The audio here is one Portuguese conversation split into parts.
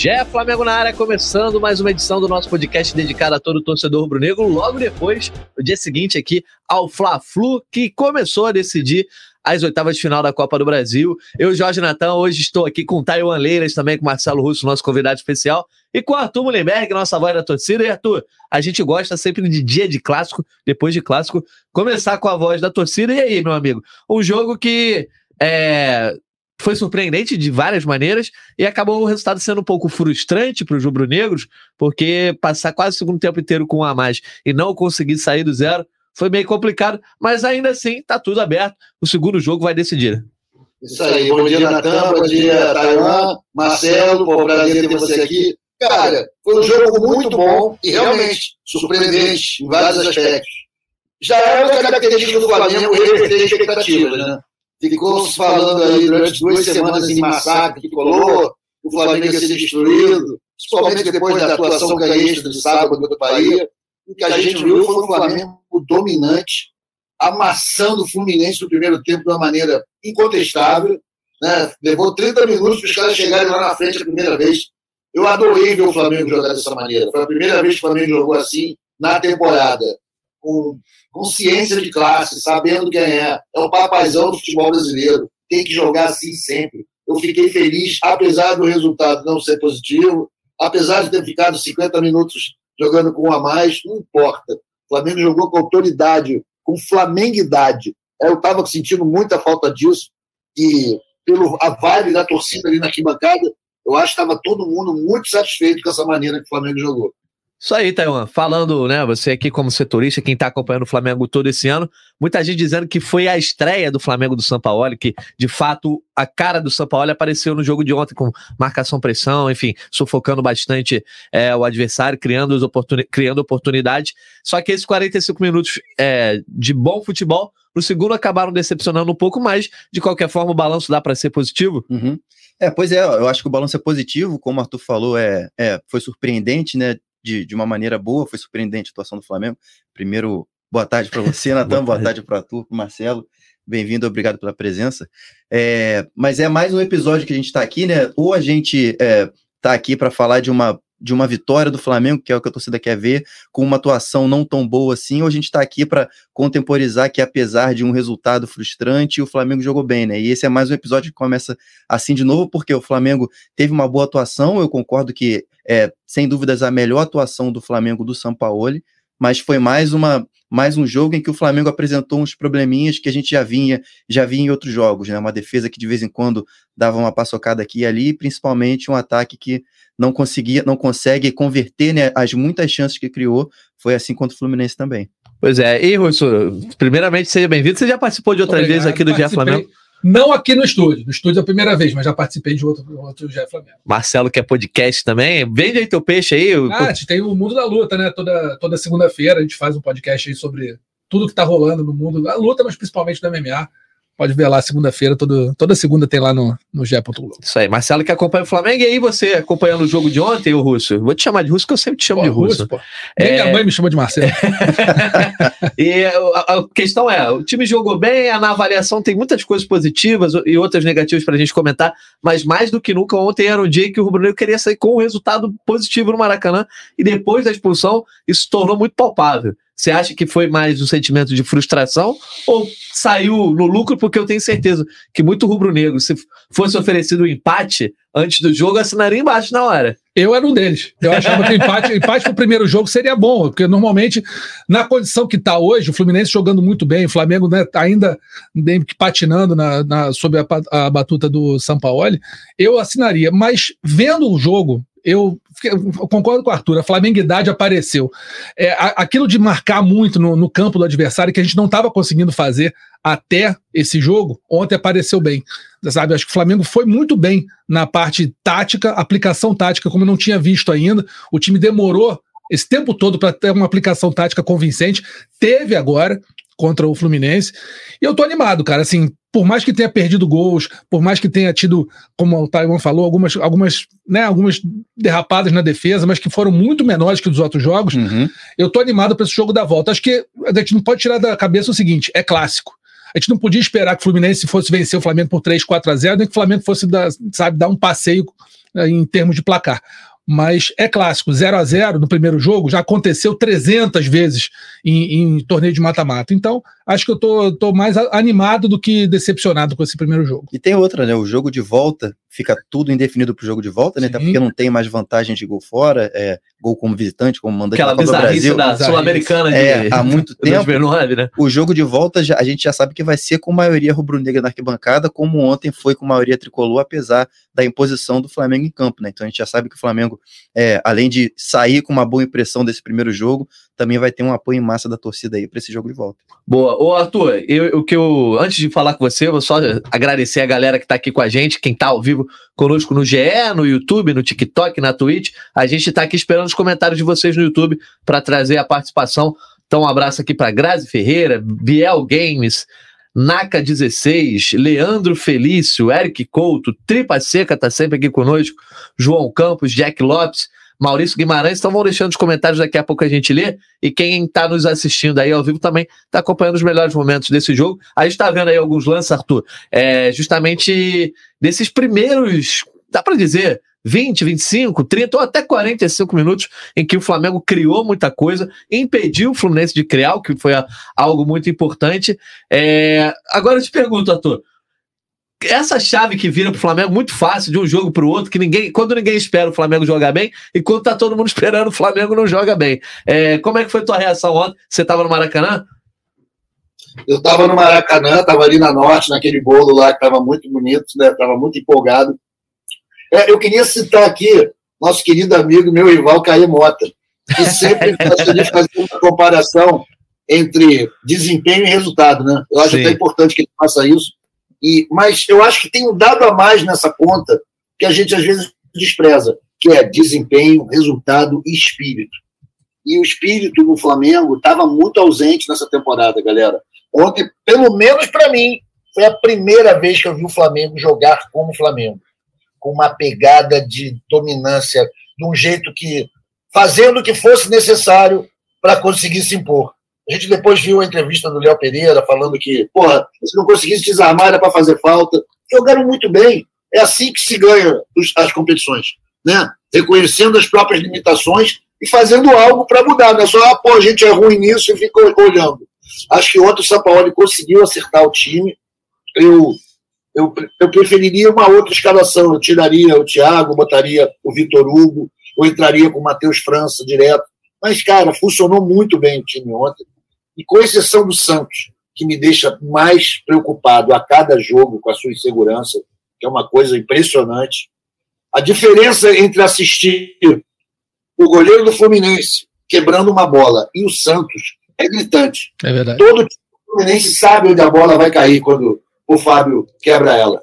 Gé Flamengo na área, começando mais uma edição do nosso podcast dedicado a todo torcedor rubro-negro. Logo depois, no dia seguinte aqui, ao Fla-Flu, que começou a decidir as oitavas de final da Copa do Brasil. Eu, Jorge Natan, hoje estou aqui com Taiwan Leiras, também com Marcelo Russo, nosso convidado especial, e com Arthur Mullenberg, nossa voz da torcida. E Arthur, a gente gosta sempre de dia de clássico, depois de clássico, começar com a voz da torcida. E aí, meu amigo? Um jogo que é, foi surpreendente de várias maneiras e acabou o resultado sendo um pouco frustrante para os rubro-negros, porque passar quase o segundo tempo inteiro com um a mais e não conseguir sair do zero foi meio complicado, mas ainda assim tá tudo aberto. O segundo jogo vai decidir. Isso aí, bom dia, Natan, bom dia, Taiwan, Marcelo, bom prazer ter você aqui. Cara, foi um jogo muito bom e realmente surpreendente em vários aspectos. Já era uma característica do Flamengo reverter expectativas, né? Ficou se falando aí durante duas semanas em massacre que colou, o Flamengo ia ser destruído, principalmente depois da atuação ganhista do sábado do Bahia. O que a gente viu foi um Flamengo dominante, amassando o Fluminense no primeiro tempo de uma maneira incontestável. Né? Levou 30 minutos para os caras chegarem lá na frente a primeira vez. Eu adorei ver o Flamengo jogar dessa maneira. Foi a primeira vez que o Flamengo jogou assim na temporada. Com consciência de classe, sabendo quem é. É o papaizão do futebol brasileiro. Tem que jogar assim sempre. Eu fiquei feliz, apesar do resultado não ser positivo, apesar de ter ficado 50 minutos jogando com um a mais, não importa. O Flamengo jogou com autoridade, com flamenguidade. Eu estava sentindo muita falta disso e pelo a vibe da torcida ali na arquibancada, eu acho que estava todo mundo muito satisfeito com essa maneira que o Flamengo jogou. Isso aí, Taiwan. Falando, né, você aqui como setorista, quem está acompanhando o Flamengo todo esse ano, muita gente dizendo que foi a estreia do Flamengo do Sampaoli, que de fato a cara do Sampaoli apareceu no jogo de ontem com marcação pressão, enfim, sufocando bastante é, o adversário, criando, os oportuni criando oportunidades. Só que esses 45 minutos é, de bom futebol, no segundo acabaram decepcionando um pouco mais. De qualquer forma, o balanço dá para ser positivo? Uhum. É, pois é, eu acho que o balanço é positivo, como o Arthur falou, é, é, foi surpreendente, né? De, de uma maneira boa, foi surpreendente a atuação do Flamengo. Primeiro, boa tarde para você, Natan, boa tarde para tu, Marcelo. Bem-vindo, obrigado pela presença. É, mas é mais um episódio que a gente está aqui, né? Ou a gente está é, tá aqui para falar de uma de uma vitória do Flamengo, que é o que a torcida quer ver, com uma atuação não tão boa assim, ou a gente está aqui para contemporizar que, apesar de um resultado frustrante, o Flamengo jogou bem, né? E esse é mais um episódio que começa assim de novo, porque o Flamengo teve uma boa atuação, eu concordo que é, sem dúvidas, a melhor atuação do Flamengo do Sampaoli, mas foi mais uma mais um jogo em que o Flamengo apresentou uns probleminhas que a gente já vinha já vinha em outros jogos, né? Uma defesa que de vez em quando dava uma paçocada aqui e ali, principalmente um ataque que não conseguia, não consegue converter né, as muitas chances que criou. Foi assim contra o Fluminense também. Pois é, e Russo, primeiramente seja bem-vindo. Você já participou de outras vezes aqui do Dia Flamengo? Não aqui no estúdio. No estúdio é a primeira vez, mas já participei de outro, outro Dia Flamengo. Marcelo, que é podcast também. Vende aí teu peixe aí. Ah, a gente tem o Mundo da Luta, né? Toda, toda segunda-feira a gente faz um podcast aí sobre tudo que tá rolando no mundo da luta, mas principalmente do MMA. Pode ver lá segunda-feira, toda segunda tem lá no, no Gé. Isso aí, Marcelo que acompanha o Flamengo, e aí você acompanhando o jogo de ontem, o Russo? Vou te chamar de Russo, que eu sempre te chamo pô, de Russo. Russo é... Minha mãe me chama de Marcelo. e a, a, questão é, o time jogou bem, na avaliação tem muitas coisas positivas e outras negativas para a gente comentar, mas mais do que nunca, ontem era um dia que o Rubro Negro queria sair com um resultado positivo no Maracanã, e depois da expulsão, isso se tornou muito palpável. Você acha que foi mais um sentimento de frustração ou saiu no lucro? Porque eu tenho certeza que muito rubro-negro, se fosse oferecido um empate antes do jogo, assinaria embaixo na hora. Eu era um deles. Eu achava que empate, empate pro primeiro jogo seria bom, porque normalmente, na condição que está hoje, o Fluminense jogando muito bem, o Flamengo né, ainda patinando na, na, sob a, a batuta do Sampaoli, eu assinaria. Mas vendo o jogo, eu, concordo com o Arthur, a flamenguidade apareceu. É, aquilo de marcar muito no, no, campo do adversário que a gente não estava conseguindo fazer até esse jogo, ontem apareceu bem. Sabe, acho que o Flamengo foi muito bem na parte tática, aplicação tática, como eu não tinha visto ainda. O time demorou esse tempo todo para ter uma aplicação tática convincente. Teve agora contra o Fluminense. E eu tô animado, cara. Assim, por mais que tenha perdido gols, por mais que tenha tido, como o Taiwan falou, algumas, algumas, né, algumas derrapadas na defesa, mas que foram muito menores que os outros jogos, uhum. eu tô animado para esse jogo da volta. Acho que a gente não pode tirar da cabeça o seguinte: é clássico. A gente não podia esperar que o Fluminense fosse vencer o Flamengo por 3, 4 a 0, nem que o Flamengo fosse dar, sabe, dar um passeio eh, em termos de placar mas é clássico, 0 a 0 no primeiro jogo já aconteceu 300 vezes em, em torneio de mata-mata. Então, acho que eu tô, tô mais animado do que decepcionado com esse primeiro jogo. E tem outra, né? O jogo de volta fica tudo indefinido pro jogo de volta, né? Até porque não tem mais vantagem de gol fora, é gol como visitante, como mandante Aquela do Brasil. da Sul-Americana é, há muito tempo. 2009, né? O jogo de volta já, a gente já sabe que vai ser com maioria rubro-negra na arquibancada, como ontem foi com maioria tricolor, apesar da imposição do Flamengo em campo, né? Então a gente já sabe que o Flamengo, é, além de sair com uma boa impressão desse primeiro jogo, também vai ter um apoio em massa da torcida aí para esse jogo de volta. Boa. Ô, Arthur, eu, o que eu. Antes de falar com você, eu vou só agradecer a galera que está aqui com a gente, quem está ao vivo conosco no GE, no YouTube, no TikTok, na Twitch. A gente está aqui esperando os comentários de vocês no YouTube para trazer a participação. Então, um abraço aqui para Grazi Ferreira, Biel Games. Naka 16, Leandro Felício, Eric Couto, Tripa Seca está sempre aqui conosco, João Campos, Jack Lopes, Maurício Guimarães. Então vão deixando os comentários, daqui a pouco a gente lê. E quem está nos assistindo aí ao vivo também está acompanhando os melhores momentos desse jogo. A gente está vendo aí alguns lances, Arthur, é, justamente desses primeiros, dá para dizer, 20, 25, 30 ou até 45 minutos em que o Flamengo criou muita coisa, impediu o Fluminense de criar, o que foi algo muito importante. É... Agora eu te pergunto, Arthur, essa chave que vira pro Flamengo muito fácil de um jogo pro outro, que ninguém, quando ninguém espera o Flamengo jogar bem, e quando tá todo mundo esperando o Flamengo não joga bem. É, como é que foi tua reação ontem? Você tava no Maracanã? Eu tava no Maracanã, tava ali na norte, naquele bolo lá que tava muito bonito, né? Tava muito empolgado. É, eu queria citar aqui nosso querido amigo, meu rival, Caio Mota, que sempre gosta de fazer uma comparação entre desempenho e resultado, né? Eu acho Sim. até importante que ele faça isso e, mas eu acho que tem um dado a mais nessa conta que a gente às vezes despreza, que é desempenho, resultado e espírito. E o espírito no Flamengo estava muito ausente nessa temporada, galera. Ontem, pelo menos para mim, foi a primeira vez que eu vi o Flamengo jogar como Flamengo, com uma pegada de dominância, de um jeito que fazendo o que fosse necessário para conseguir se impor. A gente depois viu a entrevista do Léo Pereira falando que, porra, se não conseguisse desarmar era para fazer falta. Jogaram muito bem. É assim que se ganha as competições, né? Reconhecendo as próprias limitações e fazendo algo para mudar. Não é só, ah, pô, a gente é ruim nisso e fica olhando. Acho que ontem o Sampaoli conseguiu acertar o time. Eu, eu, eu preferiria uma outra escalação. Eu tiraria o Thiago, botaria o Vitor Hugo, ou entraria com o Matheus França direto. Mas, cara, funcionou muito bem o time ontem. E com exceção do Santos, que me deixa mais preocupado a cada jogo com a sua insegurança, que é uma coisa impressionante. A diferença entre assistir o goleiro do Fluminense quebrando uma bola e o Santos é gritante. É verdade. Todo Fluminense sabe onde a bola vai cair quando o Fábio quebra ela.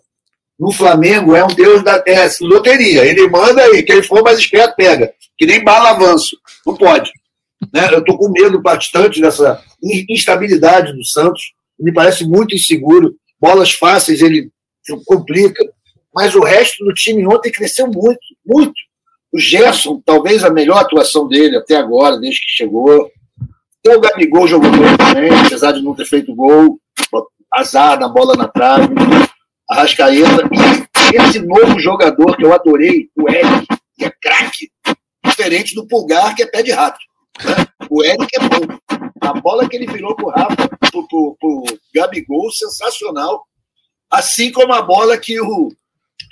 No Flamengo é um deus da é, loteria. Ele manda aí, quem for mais esperto pega. Que nem bala avanço. Não pode. Né? Eu estou com medo bastante dessa instabilidade do Santos. Me parece muito inseguro. Bolas fáceis ele complica. Mas o resto do time ontem cresceu muito, muito. O Gerson, talvez a melhor atuação dele até agora, desde que chegou. O Gabigol jogou bem também, apesar de não ter feito gol. Azar na bola na trave. Arrascaeta. E esse novo jogador que eu adorei, o Eric, que é craque, diferente do Pulgar, que é pé de rato. O Eric é bom. A bola que ele virou pro Rafa, pro, pro, pro Gabigol, sensacional. Assim como a bola que o,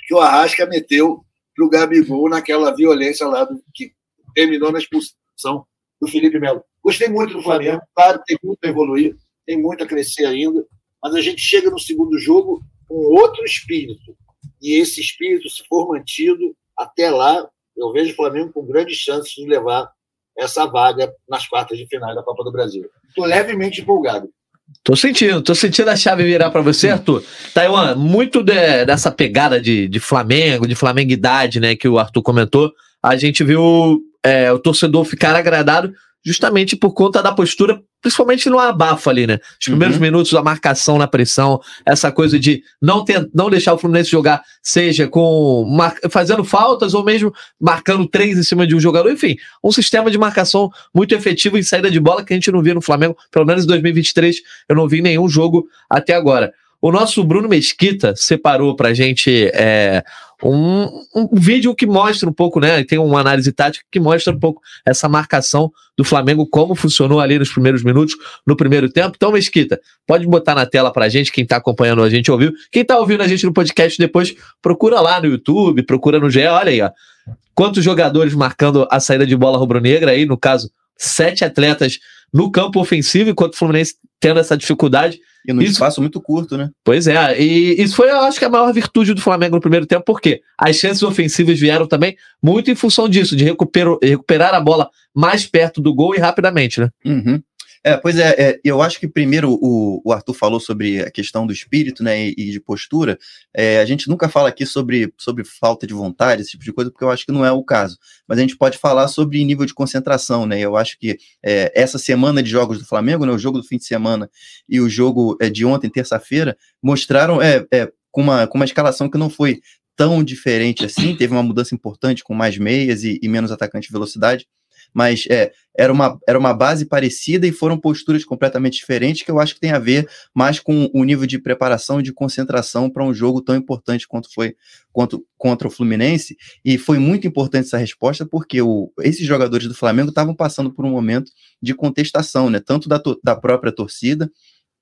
que o Arrasca meteu pro Gabigol naquela violência lá do, que terminou na expulsão do Felipe Melo. Gostei muito do Flamengo, claro, tem muito a evoluir, tem muito a crescer ainda, mas a gente chega no segundo jogo com outro espírito. E esse espírito, se for mantido, até lá, eu vejo o Flamengo com grandes chances de levar essa vaga nas quartas de final da Copa do Brasil. Estou levemente empolgado. Tô sentindo, tô sentindo a chave virar para você, Arthur. Taiwan, muito de, dessa pegada de, de Flamengo, de flamenguidade, né, que o Arthur comentou, a gente viu é, o torcedor ficar agradado justamente por conta da postura, principalmente no abafo ali, né? Os primeiros uhum. minutos, a marcação na pressão, essa coisa de não, ter, não deixar o Fluminense jogar, seja com mar, fazendo faltas ou mesmo marcando três em cima de um jogador, enfim, um sistema de marcação muito efetivo em saída de bola que a gente não via no Flamengo, pelo menos em 2023, eu não vi nenhum jogo até agora. O nosso Bruno Mesquita separou pra gente é, um, um vídeo que mostra um pouco, né? Tem uma análise tática que mostra um pouco essa marcação do Flamengo, como funcionou ali nos primeiros minutos, no primeiro tempo. Então, Mesquita, pode botar na tela pra gente, quem tá acompanhando a gente ouviu. Quem tá ouvindo a gente no podcast depois, procura lá no YouTube, procura no GE, olha aí, ó. Quantos jogadores marcando a saída de bola rubro-negra aí, no caso, sete atletas no campo ofensivo, enquanto o Fluminense tendo essa dificuldade. E num isso, espaço muito curto, né? Pois é, e isso foi, eu acho que a maior virtude do Flamengo no primeiro tempo, porque as chances ofensivas vieram também muito em função disso, de recuperar, recuperar a bola mais perto do gol e rapidamente, né? Uhum. É, pois é, é, eu acho que primeiro o, o, Arthur falou sobre a questão do espírito, né, e, e de postura. É, a gente nunca fala aqui sobre, sobre falta de vontade, esse tipo de coisa, porque eu acho que não é o caso. Mas a gente pode falar sobre nível de concentração, né? Eu acho que é, essa semana de jogos do Flamengo, né, o jogo do fim de semana e o jogo é, de ontem, terça-feira, mostraram é, é, com, uma, com uma escalação que não foi tão diferente assim, teve uma mudança importante com mais meias e, e menos atacante de velocidade mas é, era, uma, era uma base parecida e foram posturas completamente diferentes que eu acho que tem a ver mais com o nível de preparação e de concentração para um jogo tão importante quanto foi quanto, contra o Fluminense. E foi muito importante essa resposta porque o, esses jogadores do Flamengo estavam passando por um momento de contestação, né? Tanto da, da própria torcida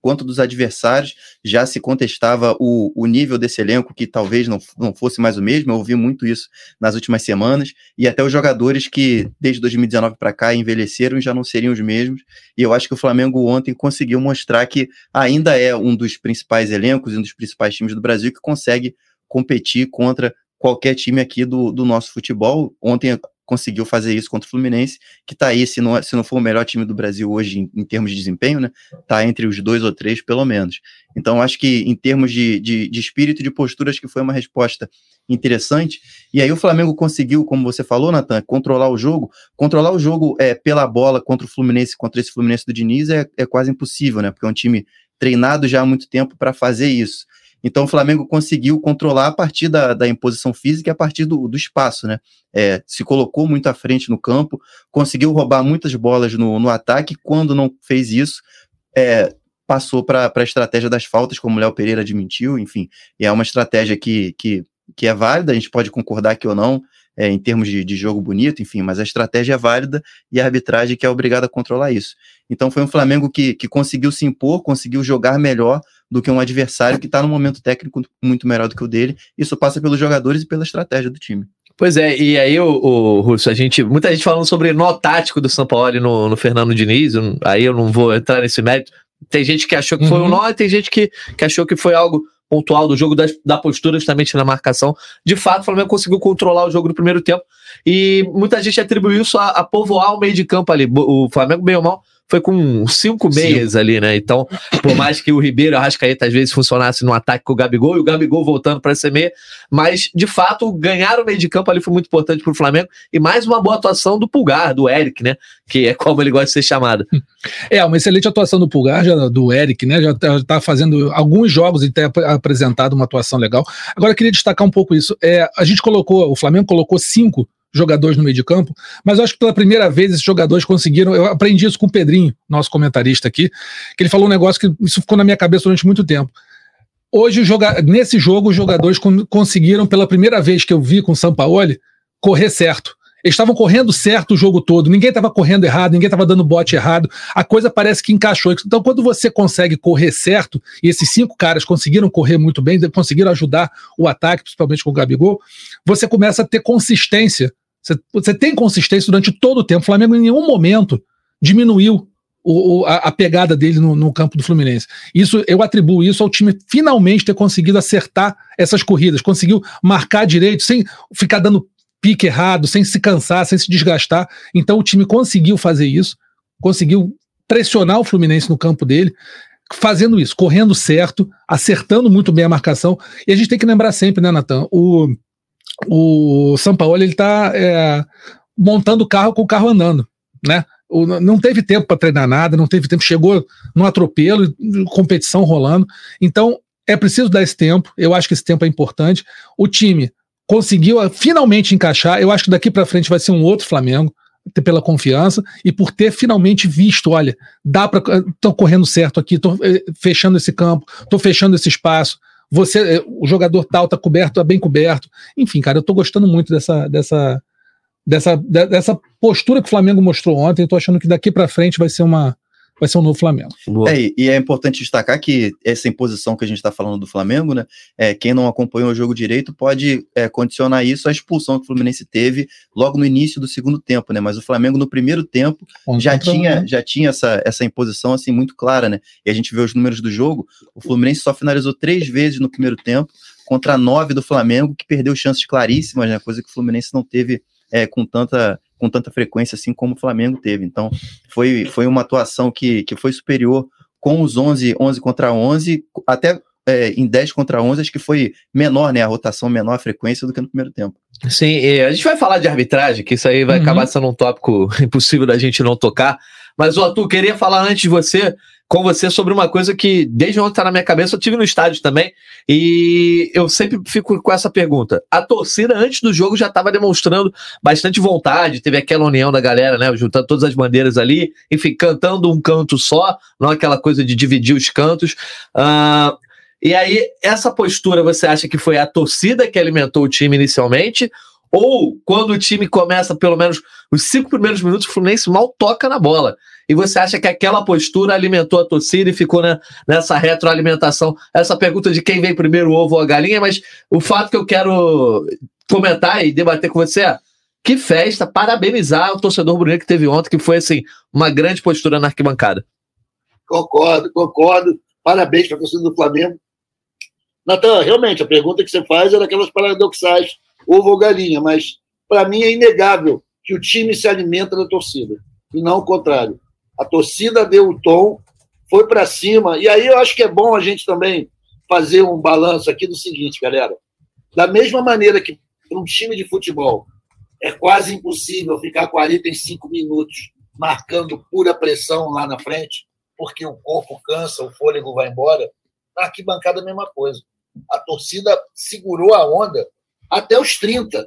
quanto dos adversários, já se contestava o, o nível desse elenco, que talvez não, não fosse mais o mesmo, eu ouvi muito isso nas últimas semanas, e até os jogadores que desde 2019 para cá envelheceram já não seriam os mesmos, e eu acho que o Flamengo ontem conseguiu mostrar que ainda é um dos principais elencos, um dos principais times do Brasil que consegue competir contra qualquer time aqui do, do nosso futebol. Ontem conseguiu fazer isso contra o Fluminense, que está aí, se não, se não for o melhor time do Brasil hoje em, em, termos de desempenho, né? Tá entre os dois ou três, pelo menos. Então, acho que em termos de, de, de espírito e de postura, acho que foi uma resposta interessante. E aí o Flamengo conseguiu, como você falou, Natan, controlar o jogo. Controlar o jogo é, pela bola contra o Fluminense, contra esse Fluminense do Diniz, é, é quase impossível, né? Porque é um time treinado já há muito tempo para fazer isso. Então o Flamengo conseguiu controlar a partir da, da imposição física e a partir do, do espaço, né? É, se colocou muito à frente no campo, conseguiu roubar muitas bolas no, no ataque. Quando não fez isso, é, passou para a estratégia das faltas, como o Léo Pereira admitiu, enfim. E é uma estratégia que, que, que é válida, a gente pode concordar aqui ou não, é, em termos de, de, jogo bonito, enfim, mas a estratégia é válida e a arbitragem que é obrigada a controlar isso. Então foi um Flamengo que, que conseguiu se impor, conseguiu jogar melhor do que um adversário que está num momento técnico muito melhor do que o dele. Isso passa pelos jogadores e pela estratégia do time. Pois é, e aí, o, o Russo, a gente, muita gente falando sobre nó tático do São Paulo no, no Fernando Diniz, aí eu não vou entrar nesse mérito. Tem gente que achou que foi um uhum. nó e tem gente que, que achou que foi algo pontual do jogo, da, da postura justamente na marcação. De fato, o Flamengo conseguiu controlar o jogo no primeiro tempo e muita gente atribuiu isso a, a povoar o meio de campo ali. O Flamengo, bem ou mal, foi com cinco meias cinco. ali, né? Então, por mais que o Ribeiro, a Rascaeta, às vezes funcionasse no ataque com o Gabigol e o Gabigol voltando para ser meia, mas de fato, ganhar o meio de campo ali foi muito importante para o Flamengo e mais uma boa atuação do Pulgar, do Eric, né? Que é como ele gosta de ser chamado. É, uma excelente atuação do Pulgar, já, do Eric, né? Já está fazendo alguns jogos e tem apresentado uma atuação legal. Agora, eu queria destacar um pouco isso. É, a gente colocou, o Flamengo colocou cinco jogadores no meio de campo, mas eu acho que pela primeira vez esses jogadores conseguiram. Eu aprendi isso com o Pedrinho, nosso comentarista aqui, que ele falou um negócio que isso ficou na minha cabeça durante muito tempo. Hoje, joga, nesse jogo, os jogadores conseguiram, pela primeira vez que eu vi com o Sampaoli, correr certo. Eles estavam correndo certo o jogo todo, ninguém estava correndo errado, ninguém estava dando bote errado, a coisa parece que encaixou. Então, quando você consegue correr certo, e esses cinco caras conseguiram correr muito bem, conseguiram ajudar o ataque, principalmente com o Gabigol, você começa a ter consistência você, você tem consistência durante todo o tempo. O Flamengo em nenhum momento diminuiu o, o, a, a, pegada dele no, no, campo do Fluminense. Isso eu atribuo isso ao time finalmente ter conseguido acertar essas corridas, conseguiu marcar direito sem ficar dando pique errado, sem se cansar, sem se desgastar. Então o time conseguiu fazer isso, conseguiu pressionar o Fluminense no campo dele, fazendo isso, correndo certo, acertando muito bem a marcação. E a gente tem que lembrar sempre, né, Natan? O o São Paulo ele está é, montando o carro com o carro andando, né? O, não teve tempo para treinar nada, não teve tempo, chegou no atropelo, competição rolando. Então é preciso dar esse tempo. Eu acho que esse tempo é importante. O time conseguiu ah, finalmente encaixar. Eu acho que daqui para frente vai ser um outro Flamengo. pela confiança e por ter finalmente visto, olha, dá para tô correndo certo aqui, tô eh, fechando esse campo, tô fechando esse espaço. Você, eh, o jogador tal tá coberto, tá bem coberto. Enfim, cara, eu tô gostando muito dessa dessa dessa dessa postura que o Flamengo mostrou ontem. Tô achando que daqui para frente vai ser uma vai ser um novo Flamengo. É, e é importante destacar que essa imposição que a gente está falando do Flamengo, né? É, quem não acompanhou o jogo direito pode é, condicionar isso à expulsão que o Fluminense teve logo no início do segundo tempo, né? Mas o Flamengo no primeiro tempo já tinha, né? já tinha essa, essa imposição assim muito clara, né? E a gente vê os números do jogo, o Fluminense só finalizou três vezes no primeiro tempo contra nove do Flamengo, que perdeu chances claríssimas, né? Coisa que o Fluminense não teve é, com tanta com tanta frequência assim como o Flamengo teve. Então, foi, foi uma atuação que, que foi superior com os 11, 11 contra 11, até é, em 10 contra 11, acho que foi menor, né? A rotação menor, a frequência do que no primeiro tempo. Sim, a gente vai falar de arbitragem, que isso aí vai uhum. acabar sendo um tópico impossível da gente não tocar. Mas, ó, tu queria falar antes de você com você sobre uma coisa que desde ontem está na minha cabeça, eu tive no estádio também, e eu sempre fico com essa pergunta. A torcida, antes do jogo, já estava demonstrando bastante vontade, teve aquela união da galera, né? Juntando todas as bandeiras ali, enfim, cantando um canto só, não aquela coisa de dividir os cantos. Uh, e aí, essa postura você acha que foi a torcida que alimentou o time inicialmente? Ou quando o time começa, pelo menos os cinco primeiros minutos, o Fluminense mal toca na bola. E você acha que aquela postura alimentou a torcida e ficou né, nessa retroalimentação? Essa pergunta de quem vem primeiro, o ovo ou a galinha, mas o fato que eu quero comentar e debater com você é que festa, parabenizar o torcedor Bruno que teve ontem, que foi assim, uma grande postura na arquibancada. Concordo, concordo. Parabéns para a torcida do Flamengo. Natan, realmente, a pergunta que você faz é daquelas paradoxais ovo ou galinha, mas para mim é inegável que o time se alimenta da torcida e não o contrário. A torcida deu o tom, foi para cima, e aí eu acho que é bom a gente também fazer um balanço aqui do seguinte, galera. Da mesma maneira que para um time de futebol é quase impossível ficar 45 minutos marcando pura pressão lá na frente, porque o corpo cansa, o fôlego vai embora. Na arquibancada, a mesma coisa. A torcida segurou a onda até os 30.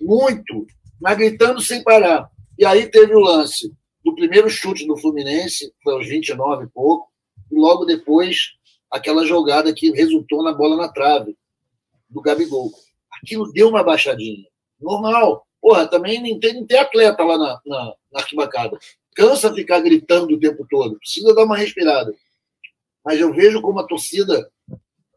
Muito, mas gritando sem parar. E aí teve o lance do primeiro chute do Fluminense, foi aos 29 e pouco, e logo depois aquela jogada que resultou na bola na trave do Gabigol. Aquilo deu uma baixadinha. Normal. Porra, também não tem, não tem atleta lá na, na, na arquibancada. Cansa ficar gritando o tempo todo. Precisa dar uma respirada. Mas eu vejo como a torcida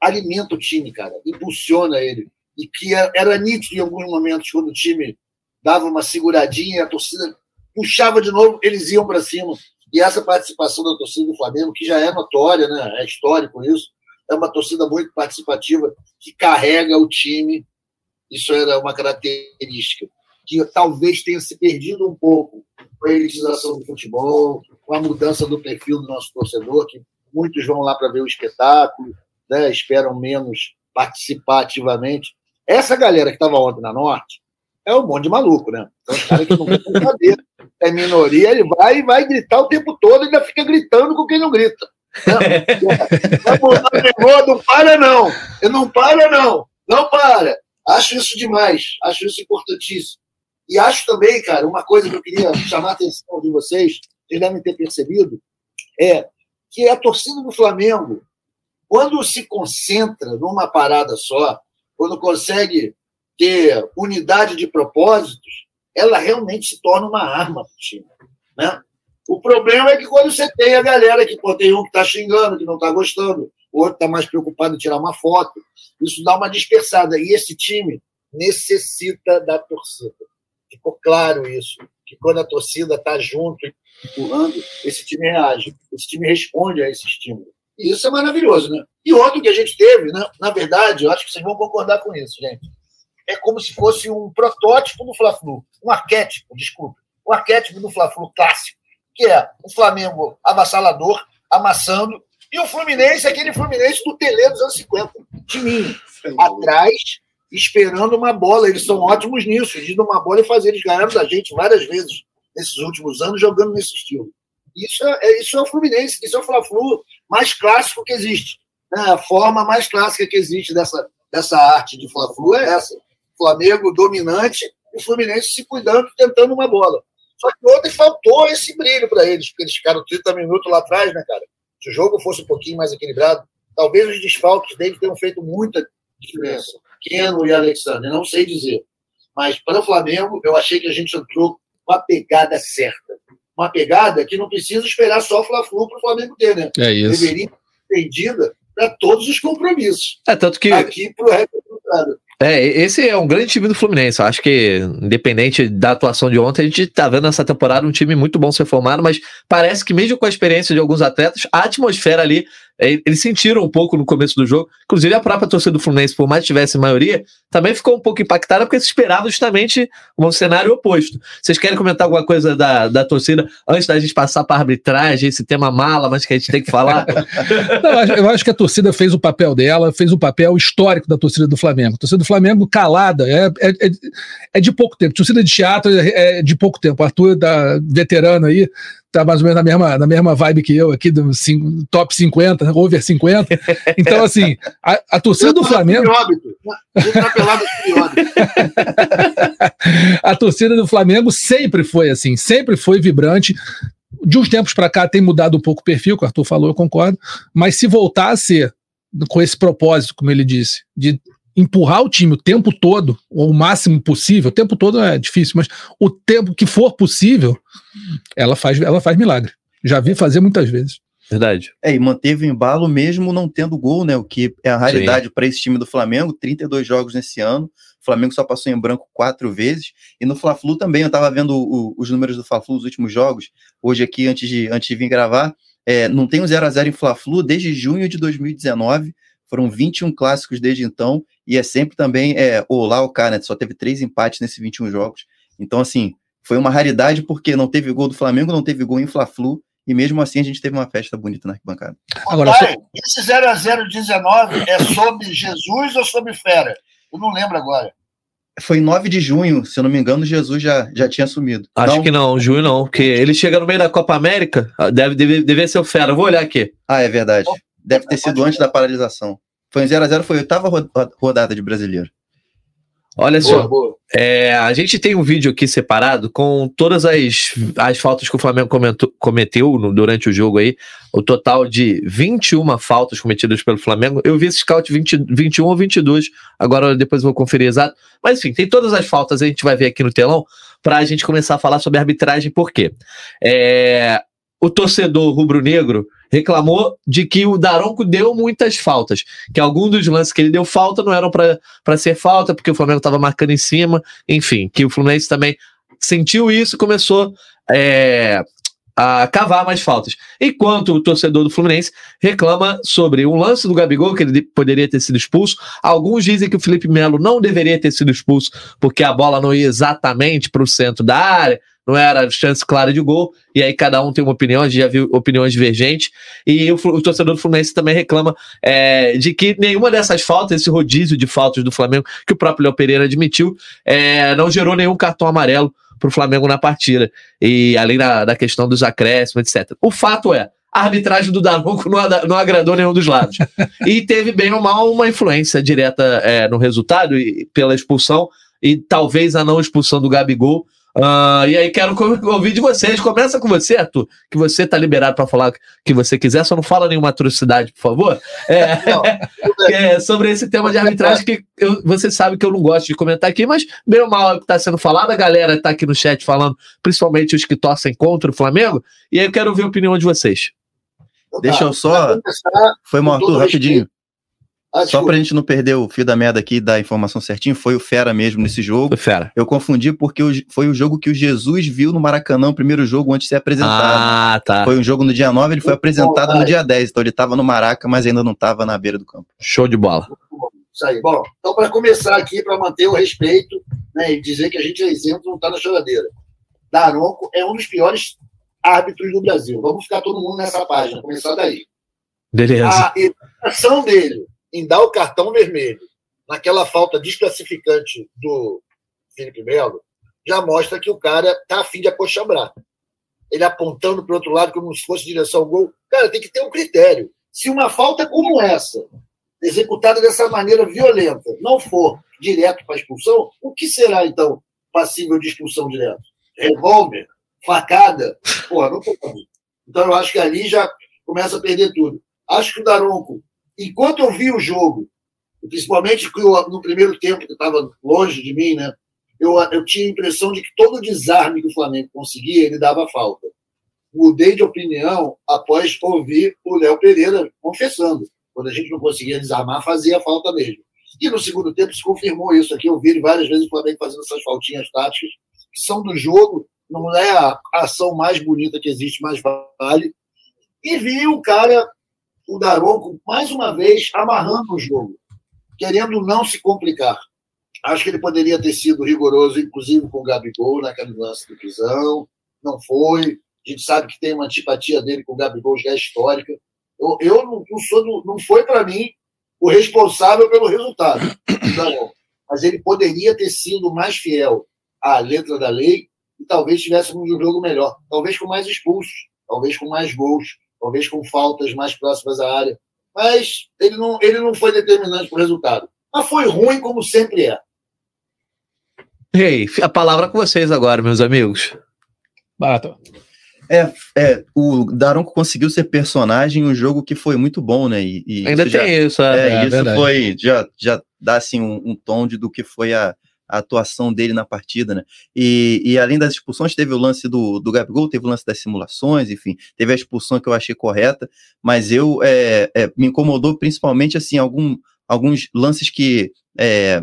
alimenta o time, cara. Impulsiona ele e que era nítido em alguns momentos, quando o time dava uma seguradinha, a torcida puxava de novo, eles iam para cima. E essa participação da torcida do Flamengo, que já é notória, né? é histórico isso, é uma torcida muito participativa, que carrega o time. Isso era uma característica que talvez tenha se perdido um pouco com a elitização do futebol, com a mudança do perfil do nosso torcedor, que muitos vão lá para ver o espetáculo, né? esperam menos participar ativamente. Essa galera que estava ontem na Norte é um monte de maluco, né? Então, os caras que não querem saber. É minoria, ele vai e vai gritar o tempo todo e ainda fica gritando com quem não grita. Né? não para, não. Ele não para, não. Não para. Acho isso demais. Acho isso importantíssimo. E acho também, cara, uma coisa que eu queria chamar a atenção de vocês, vocês devem ter percebido, é que a torcida do Flamengo, quando se concentra numa parada só, quando consegue ter unidade de propósitos, ela realmente se torna uma arma para o time. Né? O problema é que quando você tem a galera que pô, tem um que está xingando, que não está gostando, o outro está mais preocupado em tirar uma foto, isso dá uma dispersada. E esse time necessita da torcida. Ficou claro isso, que quando a torcida está junto, empurrando, esse time reage, esse time responde a esse estímulo. E isso é maravilhoso, né? E outro que a gente teve, né? na verdade, eu acho que vocês vão concordar com isso, gente. É como se fosse um protótipo do Fla-Flu, um arquétipo, desculpe, um arquétipo do Fla-Flu clássico, que é o Flamengo avassalador, amassando, e o Fluminense, aquele Fluminense do Tele dos anos 50, timinho, atrás, esperando uma bola. Eles são ótimos nisso, de uma bola e fazer. Eles ganharam da gente várias vezes nesses últimos anos jogando nesse estilo. Isso é, isso é o Fluminense, isso é o Fla-Flu mais clássico que existe. Né? A forma mais clássica que existe dessa, dessa arte de Fla-Flu é essa. Flamengo dominante e o Fluminense se cuidando, tentando uma bola. Só que ontem faltou esse brilho para eles, porque eles ficaram 30 minutos lá atrás, né, cara? Se o jogo fosse um pouquinho mais equilibrado, talvez os desfalques deles tenham feito muita diferença. Keno e Alexander, não sei dizer. Mas para o Flamengo, eu achei que a gente entrou com a pegada certa. Uma pegada que não precisa esperar só o Fla-Flu para o Flamengo ter, né? É isso. Deveria ser entendida para todos os compromissos. É, tanto que. Aqui para o resto do É, esse é um grande time do Fluminense. Eu acho que, independente da atuação de ontem, a gente tá vendo nessa temporada um time muito bom ser formado, mas parece que, mesmo com a experiência de alguns atletas, a atmosfera ali, eles sentiram um pouco no começo do jogo. Inclusive, a própria torcida do Fluminense, por mais que tivesse maioria, também ficou um pouco impactada, porque se esperava justamente um cenário oposto. Vocês querem comentar alguma coisa da, da torcida antes da gente passar para a arbitragem, esse tema mala, mas que a gente tem que falar? Não, eu acho- que a torcida fez o papel dela, fez o papel histórico da torcida do Flamengo. A torcida do Flamengo calada, é, é, é- é de pouco tempo. Torcida de teatro é, é de pouco tempo. Arthur, da veterano aí, tá mais ou menos na mesma, na mesma vibe que eu aqui, do top 50, over 50. Então, assim, a, a torcida do Flamengo. A torcida do Flamengo sempre foi assim, sempre foi vibrante. De uns tempos para cá tem mudado um pouco o perfil, que o Arthur falou, eu concordo. Mas se voltar a ser com esse propósito, como ele disse, de empurrar o time o tempo todo, ou o máximo possível, o tempo todo é difícil, mas o tempo que for possível, ela faz, ela faz milagre. Já vi fazer muitas vezes. Verdade. É, e manteve o embalo mesmo não tendo gol, né? O que é a raridade para esse time do Flamengo. 32 jogos nesse ano. O Flamengo só passou em branco quatro vezes. E no Fla-Flu também, eu estava vendo o- os números do Fla-Flu nos últimos jogos. Hoje aqui, antes de, antes de vir gravar, é, não tem um 0 a 0 em Fla-Flu desde junho de 2019. Foram 21 clássicos desde então. E é sempre também é, o lá o cá, né? Só teve três empates nesses 21 jogos. Então, assim, foi uma raridade porque não teve gol do Flamengo, não teve gol em Fla-Flu. E mesmo assim a gente teve uma festa bonita na arquibancada. Agora, Pai, esse 0x0 19 é sobre Jesus ou sobre Fera? Eu não lembro agora. Foi 9 de junho, se eu não me engano, Jesus já, já tinha assumido. Acho Não? que não, Júnior não, porque ele chega no meio da Copa América, deve, deve, deve ser o Fera. Vou olhar aqui. Ah, é verdade. Deve ter sido antes da paralisação. Foi em 0x0, foi a oitava ro- rodada de brasileiro. Olha só. Boa, boa. É, a gente tem um vídeo aqui separado com todas as, as faltas que o Flamengo comentou- cometeu no- durante o jogo aí. O total de 21 faltas cometidas pelo Flamengo. Eu vi esse scout 20, 21 ou 22. Agora depois eu vou conferir exato. Mas enfim, tem todas as faltas, a gente vai ver aqui no telão, para a gente começar a falar sobre a arbitragem. Por quê? É, o torcedor rubro-negro reclamou de que o Daronco deu muitas faltas, que alguns dos lances que ele deu falta não eram para ser falta, porque o Flamengo estava marcando em cima, enfim, que o Fluminense também sentiu isso e começou é, a cavar mais faltas. Enquanto o torcedor do Fluminense reclama sobre um lance do Gabigol, que ele de- poderia ter sido expulso. Alguns dizem que o Felipe Melo não deveria ter sido expulso, porque a bola não ia exatamente para o centro da área, não era chance clara de gol, e aí cada um tem uma opinião, a gente já viu opiniões divergentes, e o, o torcedor do Fluminense também reclama é, de que nenhuma dessas faltas, esse rodízio de faltas do Flamengo, que o próprio Léo Pereira admitiu, é, não gerou nenhum cartão amarelo para o Flamengo na partida, e além da, da questão dos acréscimos, etc. O fato é, a arbitragem do Daronco não, não agradou nenhum dos lados. e teve bem ou mal uma influência direta é, no resultado e, pela expulsão e talvez a não expulsão do Gabigol. Ah, e aí quero ouvir de vocês. Começa com você, Arthur, que você tá liberado para falar o que você quiser, só não fala nenhuma atrocidade, por favor. É, Não, é, sobre esse tema de arbitragem que eu- você sabe que eu não gosto de comentar aqui, mas bem ou mal é o que está sendo falado, a galera está aqui no chat falando, principalmente os que torcem contra o Flamengo, e aí eu quero ouvir a opinião de vocês. Deixa eu só. Foi, Arthur, rapidinho. Ah, Só desculpa. pra gente não perder o fio da meada aqui da informação certinho, foi o Fera mesmo nesse jogo. Foi fera. Eu confundi porque foi o jogo que o Jesus viu no Maracanã, o primeiro jogo antes de ser apresentado. Ah, tá. Foi um jogo no dia 9, ele foi apresentado no dia 10, então ele tava no Maraca, mas ainda não tava na beira do campo. Show de bola. Isso aí. Bom, então, para começar aqui, para manter o respeito né, e dizer que a gente é isento, não está na choradeira. Daronco é um dos piores árbitros do Brasil. Vamos ficar todo mundo nessa página, começar daí. Beleza. A educação dele em dar o cartão vermelho naquela falta desclassificante do Felipe Melo já mostra que o cara tá afim de apochambrar. Ele apontando para o outro lado como se fosse direção ao gol. Cara, tem que ter um critério. Se uma falta como essa, executada dessa maneira violenta, não for direto para expulsão, o que será então passível de expulsão direta? Revólver? facada, porra, não pode. Então eu acho que ali já começa a perder tudo. Acho que o Daronco, enquanto eu vi o jogo, principalmente no primeiro tempo, que estava longe de mim, né? Eu, eu tinha a impressão de que todo desarme que o Flamengo conseguia, ele dava falta. Mudei de opinião após ouvir o Léo Pereira confessando. Quando a gente não conseguia desarmar, fazia falta mesmo. E no segundo tempo se confirmou isso aqui. Eu vi várias vezes o Flamengo fazendo essas faltinhas táticas, que são do jogo, não é a ação mais bonita que existe, mas vale. E vi o cara, o Daronco, mais uma vez, amarrando o jogo, querendo não se complicar. Acho que ele poderia ter sido rigoroso, inclusive com o Gabigol, naquele lance de prisão. Não foi. A gente sabe que tem uma antipatia dele com o Gabigol já é histórica. Eu, eu não, não, sou, não foi para mim o responsável pelo resultado. Não, mas ele poderia ter sido mais fiel à letra da lei e talvez tivéssemos um jogo melhor. Talvez com mais expulsos, talvez com mais gols, talvez com faltas mais próximas à área. Mas ele não, ele não foi determinante para o resultado. Mas foi ruim, como sempre é. Ei, hey, a palavra com vocês agora, meus amigos. Barato. É, é, o Daronco conseguiu ser personagem em um jogo que foi muito bom, né? E, e Ainda isso tem já, isso, é. é, é isso verdade. foi, já, já dá assim um, um tom de do que foi a, a, atuação dele na partida, né? E, e, além das expulsões, teve o lance do, do Gabigol, teve o lance das simulações, enfim, teve a expulsão que eu achei correta, mas eu é, é, me incomodou principalmente assim algum, alguns lances que é,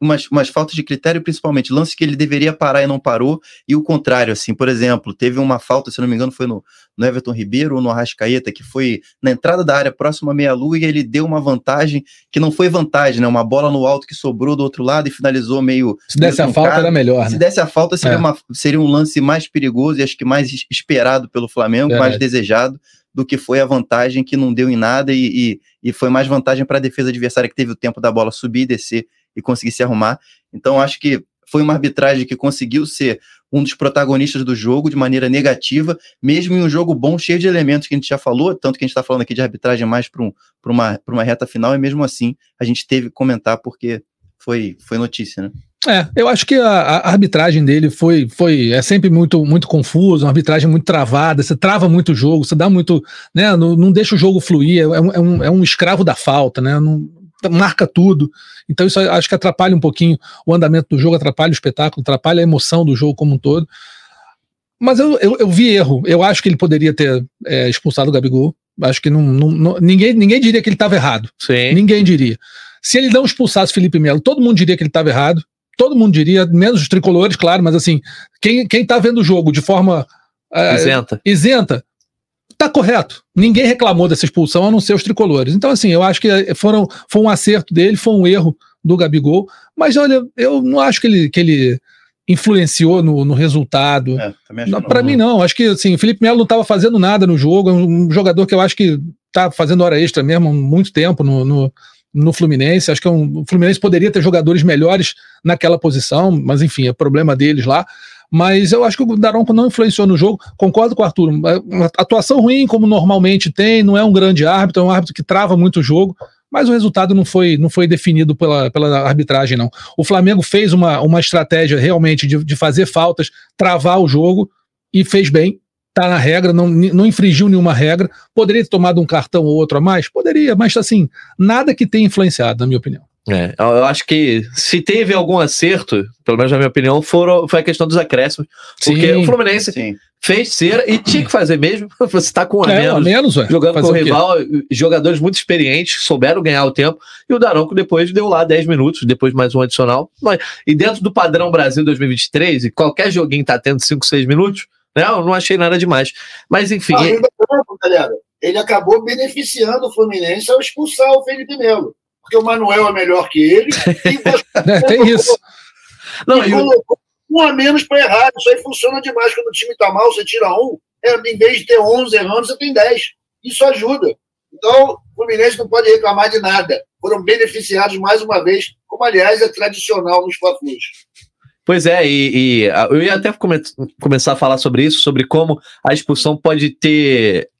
umas, umas faltas de critério, principalmente lances que ele deveria parar e não parou, e o contrário, assim, por exemplo, teve uma falta, se não me engano, foi no, no Everton Ribeiro ou no Arrascaeta, que foi na entrada da área próxima à meia-lua e ele deu uma vantagem que não foi vantagem, né? Uma bola no alto que sobrou do outro lado e finalizou meio. Se desse meio a falta, era melhor. Se né? desse a falta, seria, é. uma, seria um lance mais perigoso e acho que mais esperado pelo Flamengo, é. mais desejado do que foi a vantagem que não deu em nada e, e, e foi mais vantagem para a defesa adversária que teve o tempo da bola subir e descer e conseguir se arrumar. Então, acho que foi uma arbitragem que conseguiu ser um dos protagonistas do jogo de maneira negativa, mesmo em um jogo bom, cheio de elementos que a gente já falou, tanto que a gente está falando aqui de arbitragem mais para um, uma, uma reta final, e mesmo assim a gente teve que comentar porque foi, foi notícia, né? É, eu acho que a, a, arbitragem dele foi, foi é sempre muito, muito confusa, uma arbitragem muito travada, você trava muito o jogo, você dá muito, né, não, não deixa o jogo fluir, é um, é um, é um escravo da falta, né, não, marca tudo. Então isso acho que atrapalha um pouquinho o andamento do jogo, atrapalha o espetáculo, atrapalha a emoção do jogo como um todo. Mas eu, eu, eu vi erro. Eu acho que ele poderia ter é, expulsado o Gabigol. Acho que não, não, não, ninguém, ninguém diria que ele estava errado. Sim. Ninguém diria. Se ele não expulsasse Felipe Melo, todo mundo diria que ele estava errado. Todo mundo diria, menos os tricolores, claro, mas assim, quem, quem tá vendo o jogo de forma é, isenta. isenta tá correto. Ninguém reclamou dessa expulsão, a não ser os tricolores. Então, assim, eu acho que foram, foi um acerto dele, foi um erro do Gabigol. Mas olha, eu não acho que ele, que ele influenciou no, no resultado. É, Para mim, não. Acho que assim, o Felipe Melo não estava fazendo nada no jogo. É um jogador que eu acho que tá fazendo hora extra mesmo há muito tempo no, no, no Fluminense. Acho que é um, o Fluminense poderia ter jogadores melhores naquela posição, mas enfim, é problema deles lá. Mas eu acho que o Daronco não influenciou no jogo. Concordo com o Arthur. Uma atuação ruim, como normalmente tem, não é um grande árbitro, é um árbitro que trava muito o jogo mas o resultado não foi, não foi definido pela, pela arbitragem, não. O Flamengo fez uma, uma estratégia realmente de, de fazer faltas, travar o jogo e fez bem. Tá na regra, não, não infringiu nenhuma regra. Poderia ter tomado um cartão ou outro a mais? Poderia, mas assim, nada que tenha influenciado, na minha opinião. É, eu acho que se teve algum acerto, pelo menos na minha opinião, foram, foi a questão dos acréscimos. Porque sim, o Fluminense sim. fez cera e tinha que fazer mesmo. Você está com a é, menos, a menos jogando com o rival, jogadores muito experientes, souberam ganhar o tempo. E o Daronco depois deu lá 10 minutos, depois mais um adicional. E dentro do padrão Brasil 2023, e qualquer joguinho está tendo 5, 6 minutos, né, eu não achei nada demais. Mas enfim. Ah, ele... galera, ele acabou beneficiando o Fluminense ao expulsar o Felipe Melo porque o Manuel é melhor que ele. é, tem isso. Não, e colocou um a menos para errar. Isso aí funciona demais. Quando o time está mal, você tira um. É, em vez de ter 11 errando, você tem 10. Isso ajuda. Então, o Fluminense não pode reclamar de nada. Foram beneficiados mais uma vez, como aliás é tradicional nos fla Pois é, e, e, eu ia até come começar a falar sobre isso, sobre como a expulsão pode ter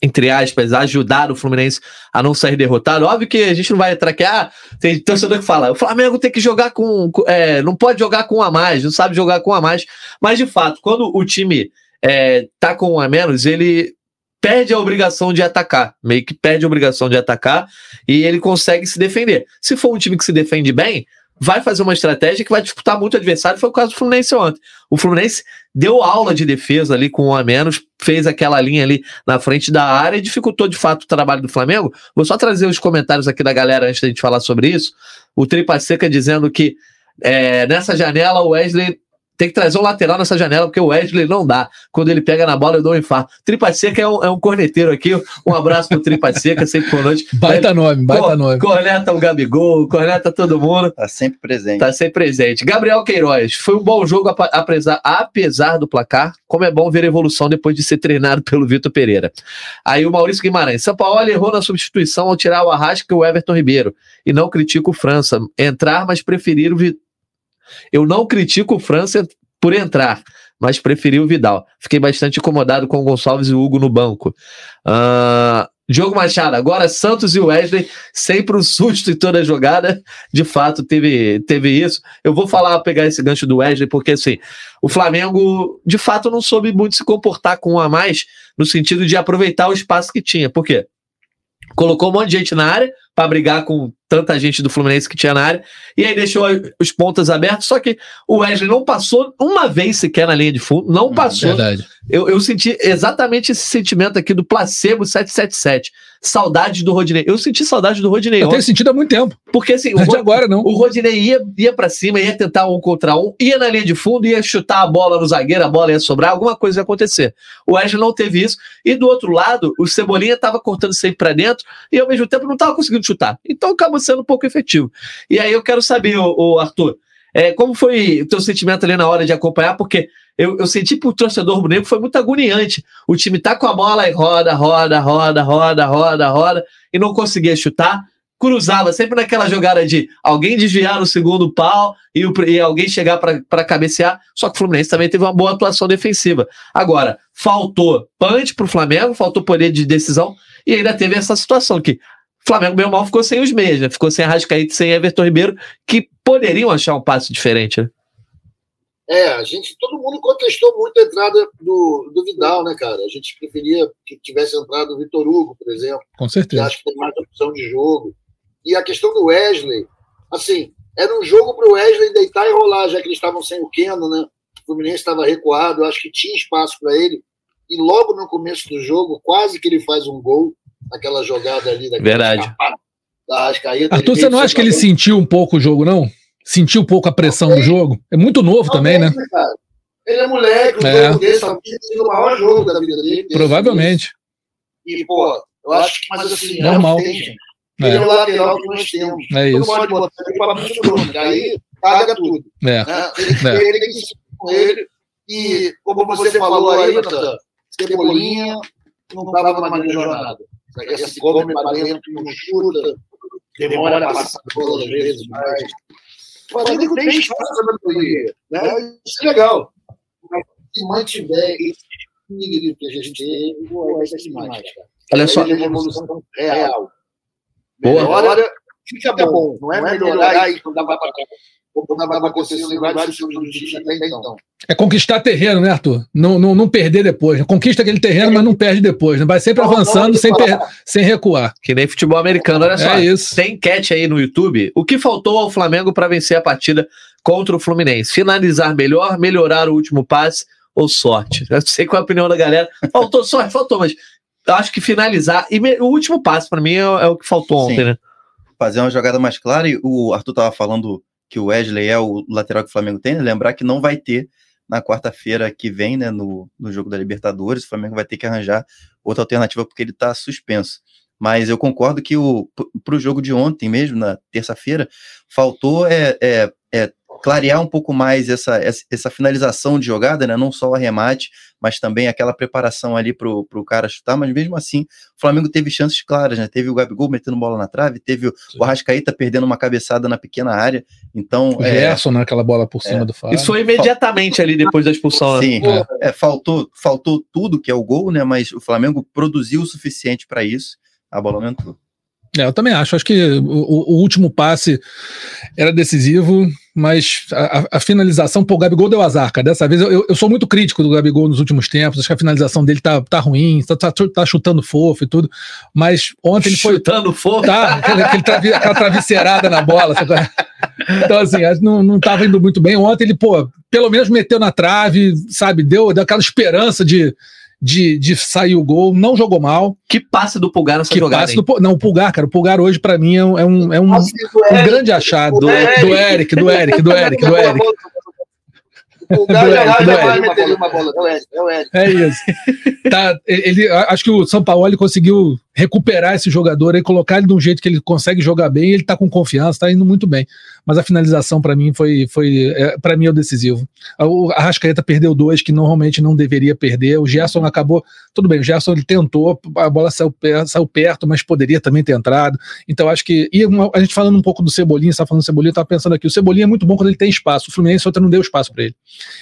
entre aspas, ajudar o Fluminense a não sair derrotado. Óbvio que a gente não vai traquear. Tem torcedor que fala: o Flamengo tem que jogar com. É, não pode jogar com a mais, não sabe jogar com a mais. Mas, de fato, quando o time é, tá com um a menos, ele perde a obrigação de atacar. Meio que perde a obrigação de atacar e ele consegue se defender. Se for um time que se defende bem, vai fazer uma estratégia que vai disputar muito adversário. Foi o caso do Fluminense ontem. O Fluminense deu aula de defesa ali com um a menos, fez aquela linha ali na frente da área e dificultou de fato o trabalho do Flamengo. Vou só trazer os comentários aqui da galera antes da gente falar sobre isso. O Tripa Seca dizendo que é, nessa janela o Wesley tem que trazer um lateral nessa janela, porque o Wesley não dá. Quando ele pega na bola, eu dou um infarto. Tripa Seca é um, é um corneteiro aqui. Um abraço pro Tripa Seca, sempre conosco. Baita nome, baita Co nome. Corneta o Gabigol, corneta todo mundo. Tá sempre presente. Tá sempre presente. Gabriel Queiroz, foi um bom jogo apesar, apesar do placar. Como é bom ver a evolução depois de ser treinado pelo Vitor Pereira. Aí o Maurício Guimarães. São Paulo errou na substituição ao tirar o Arrasca e o Everton Ribeiro. E não critico o França. Entrar, mas preferir o Vitor. Eu não critico o França por entrar, mas preferi o Vidal. Fiquei bastante incomodado com o Gonçalves e o Hugo no banco. Uh, Diogo Machado, agora Santos e Wesley, sempre um susto em toda jogada. De fato, teve, teve isso. Eu vou falar, pegar esse gancho do Wesley, porque assim, o Flamengo, de fato, não soube muito se comportar com um a mais, no sentido de aproveitar o espaço que tinha. Por quê? Colocou um monte de gente na área, para brigar com tanta gente do Fluminense que tinha na área, e aí deixou os pontas abertos, só que o Wesley não passou uma vez sequer na linha de fundo, não hum, passou. Verdade. Eu, eu senti exatamente esse sentimento aqui do placebo 777. Saudade do Rodinei. Eu senti saudade do Rodinei. Eu tenho sentido há muito tempo. Porque assim, o, agora, não. o Rodinei ia, ia para cima, ia tentar um contra um, ia na linha de fundo, ia chutar a bola no zagueiro, a bola ia sobrar, alguma coisa ia acontecer. O Wesley não teve isso. E do outro lado, o Cebolinha estava cortando sempre para dentro e ao mesmo tempo não estava conseguindo chutar. Então acaba sendo um pouco efetivo. E aí eu quero saber, o, o Arthur, é, como foi o teu sentimento ali na hora de acompanhar? Porque eu, eu senti pro torcedor rubro-negro foi muito agoniante. O time tá com a bola e roda, roda, roda, roda, roda, roda, e não conseguia chutar. Cruzava sempre naquela jogada de alguém desviar no segundo pau e, o, e alguém chegar para cabecear. Só que o Fluminense também teve uma boa atuação defensiva. Agora, faltou punch pro Flamengo, faltou poder de decisão e ainda teve essa situação que Flamengo, bem mal, ficou sem os meias, né? Ficou sem Arrascaíte, sem Everton Ribeiro, que poderiam achar um passo diferente, né? É, a gente, todo mundo contestou muito a entrada do, do Vidal, né, cara? A gente preferia que tivesse entrado o Vitor Hugo, por exemplo. Com certeza. Que acho que tem mais opção de jogo. E a questão do Wesley, assim, era um jogo para o Wesley deitar e rolar, já que eles estavam sem o Keno, né? O Fluminense estava recuado, acho que tinha espaço para ele. E logo no começo do jogo, quase que ele faz um gol, aquela jogada ali. Verdade. Da Arrascaeta, Arthur, você não acha que ele sentiu um pouco o jogo, não? Sentiu um pouco a pressão do jogo. É muito novo também, né? Cara. Ele é moleque, o é. jogo desse talvez o maior jogo da vida dele. Provavelmente. E, pô, eu acho que, mas assim, normal. Ele é. é o lateral que nós temos. É isso. Pode botar ele para muito aí paga tudo. É. Né? Ele, é. ele tem que ir com ele. E, como você falou aí, Natan, Cebolinha não estava na maneira de jornada. Esse come para dentro, não chuta, demora a passar todas as vezes, mas o Flamengo tem espaço para mentoria. Né? Isso é legal. Mas se mantiver esse nível que a gente tem, vai ser demais, cara. Olha só. É uma evolução real. Boa. Melhora, fica bom. Não é melhorar e dá para então. É conquistar terreno, né, Arthur? Não, não, não perder depois. Conquista aquele terreno, mas não perde depois. Né? Vai sempre avançando sem, per... sem recuar. Que nem futebol americano. Olha só, é isso. tem enquete aí no YouTube. O que faltou ao Flamengo para vencer a partida contra o Fluminense? Finalizar melhor, melhorar o último passe ou sorte? Eu sei qual é a opinião da galera. Faltou sorte, faltou, mas eu acho que finalizar. E o último passe, para mim, é, é, o que faltou ontem, Sim. né? Fazer uma jogada mais clara, e o Arthur tava falando que o Wesley é o lateral que o Flamengo tem, né? lembrar que não vai ter na quarta-feira que vem, né, no, no jogo da Libertadores, o Flamengo vai ter que arranjar outra alternativa porque ele está suspenso. Mas eu concordo que para o jogo de ontem mesmo, na terça-feira, faltou é, é, é, clarear um pouco mais essa, essa, essa finalização de jogada, né? Não só o arremate, mas também aquela preparação ali pro, pro cara chutar, mas mesmo assim, o Flamengo teve chances claras, né? Teve o Gabigol metendo bola na trave, teve o, o Arrascaíta perdendo uma cabeçada na pequena área, então... O é, Gerson, naquela bola por cima é, do Fábio. Isso foi imediatamente ali depois da expulsão, Sim, né? é, faltou, faltou tudo que é o gol, né? Mas o Flamengo produziu o suficiente para isso, a bola não entrou. É, eu também acho. Acho que o, o, último passe era decisivo, mas a, a, finalização, pô, o Gabigol deu azar, cara. Dessa vez eu, eu sou muito crítico do Gabigol nos últimos tempos. Acho que a finalização dele tá, tá ruim, tá, tá, tá chutando fofo e tudo. Mas ontem ele foi. Chutando fofo? Tá, aquele, aquele travi, aquela travesseirada na bola. Sabe? Então, assim, não, não tava indo muito bem. Ontem ele, pô, pelo menos meteu na trave, sabe? Deu, deu aquela esperança de de, de sair o gol, não jogou mal. Que passe do Pulgar nessa que jogada. Passe do, não, o Pulgar, cara, o Pulgar hoje para mim é um, é um, é um, um grande achado. Do, Eric, do Eric, do Eric, do Eric, do Eric. O Galo já vai meter uma bola. É o Eric. É isso. Tá, ele, acho que o São Paulo conseguiu recuperar esse jogador e colocar ele de um jeito que ele consegue jogar bem, ele tá com confiança, tá indo muito bem. Mas a finalização para mim foi, foi é, para mim é o decisivo. O Arrascaeta perdeu dois que normalmente não deveria perder. O Gerson acabou, tudo bem, o Gerson ele tentou, a bola saiu, saiu perto, mas poderia também ter entrado. Então acho que e uma, a gente falando um pouco do Cebolinha, está falando do Cebolinha, eu tava pensando aqui, o Cebolinha é muito bom quando ele tem espaço. O Fluminense outra não deu espaço para ele.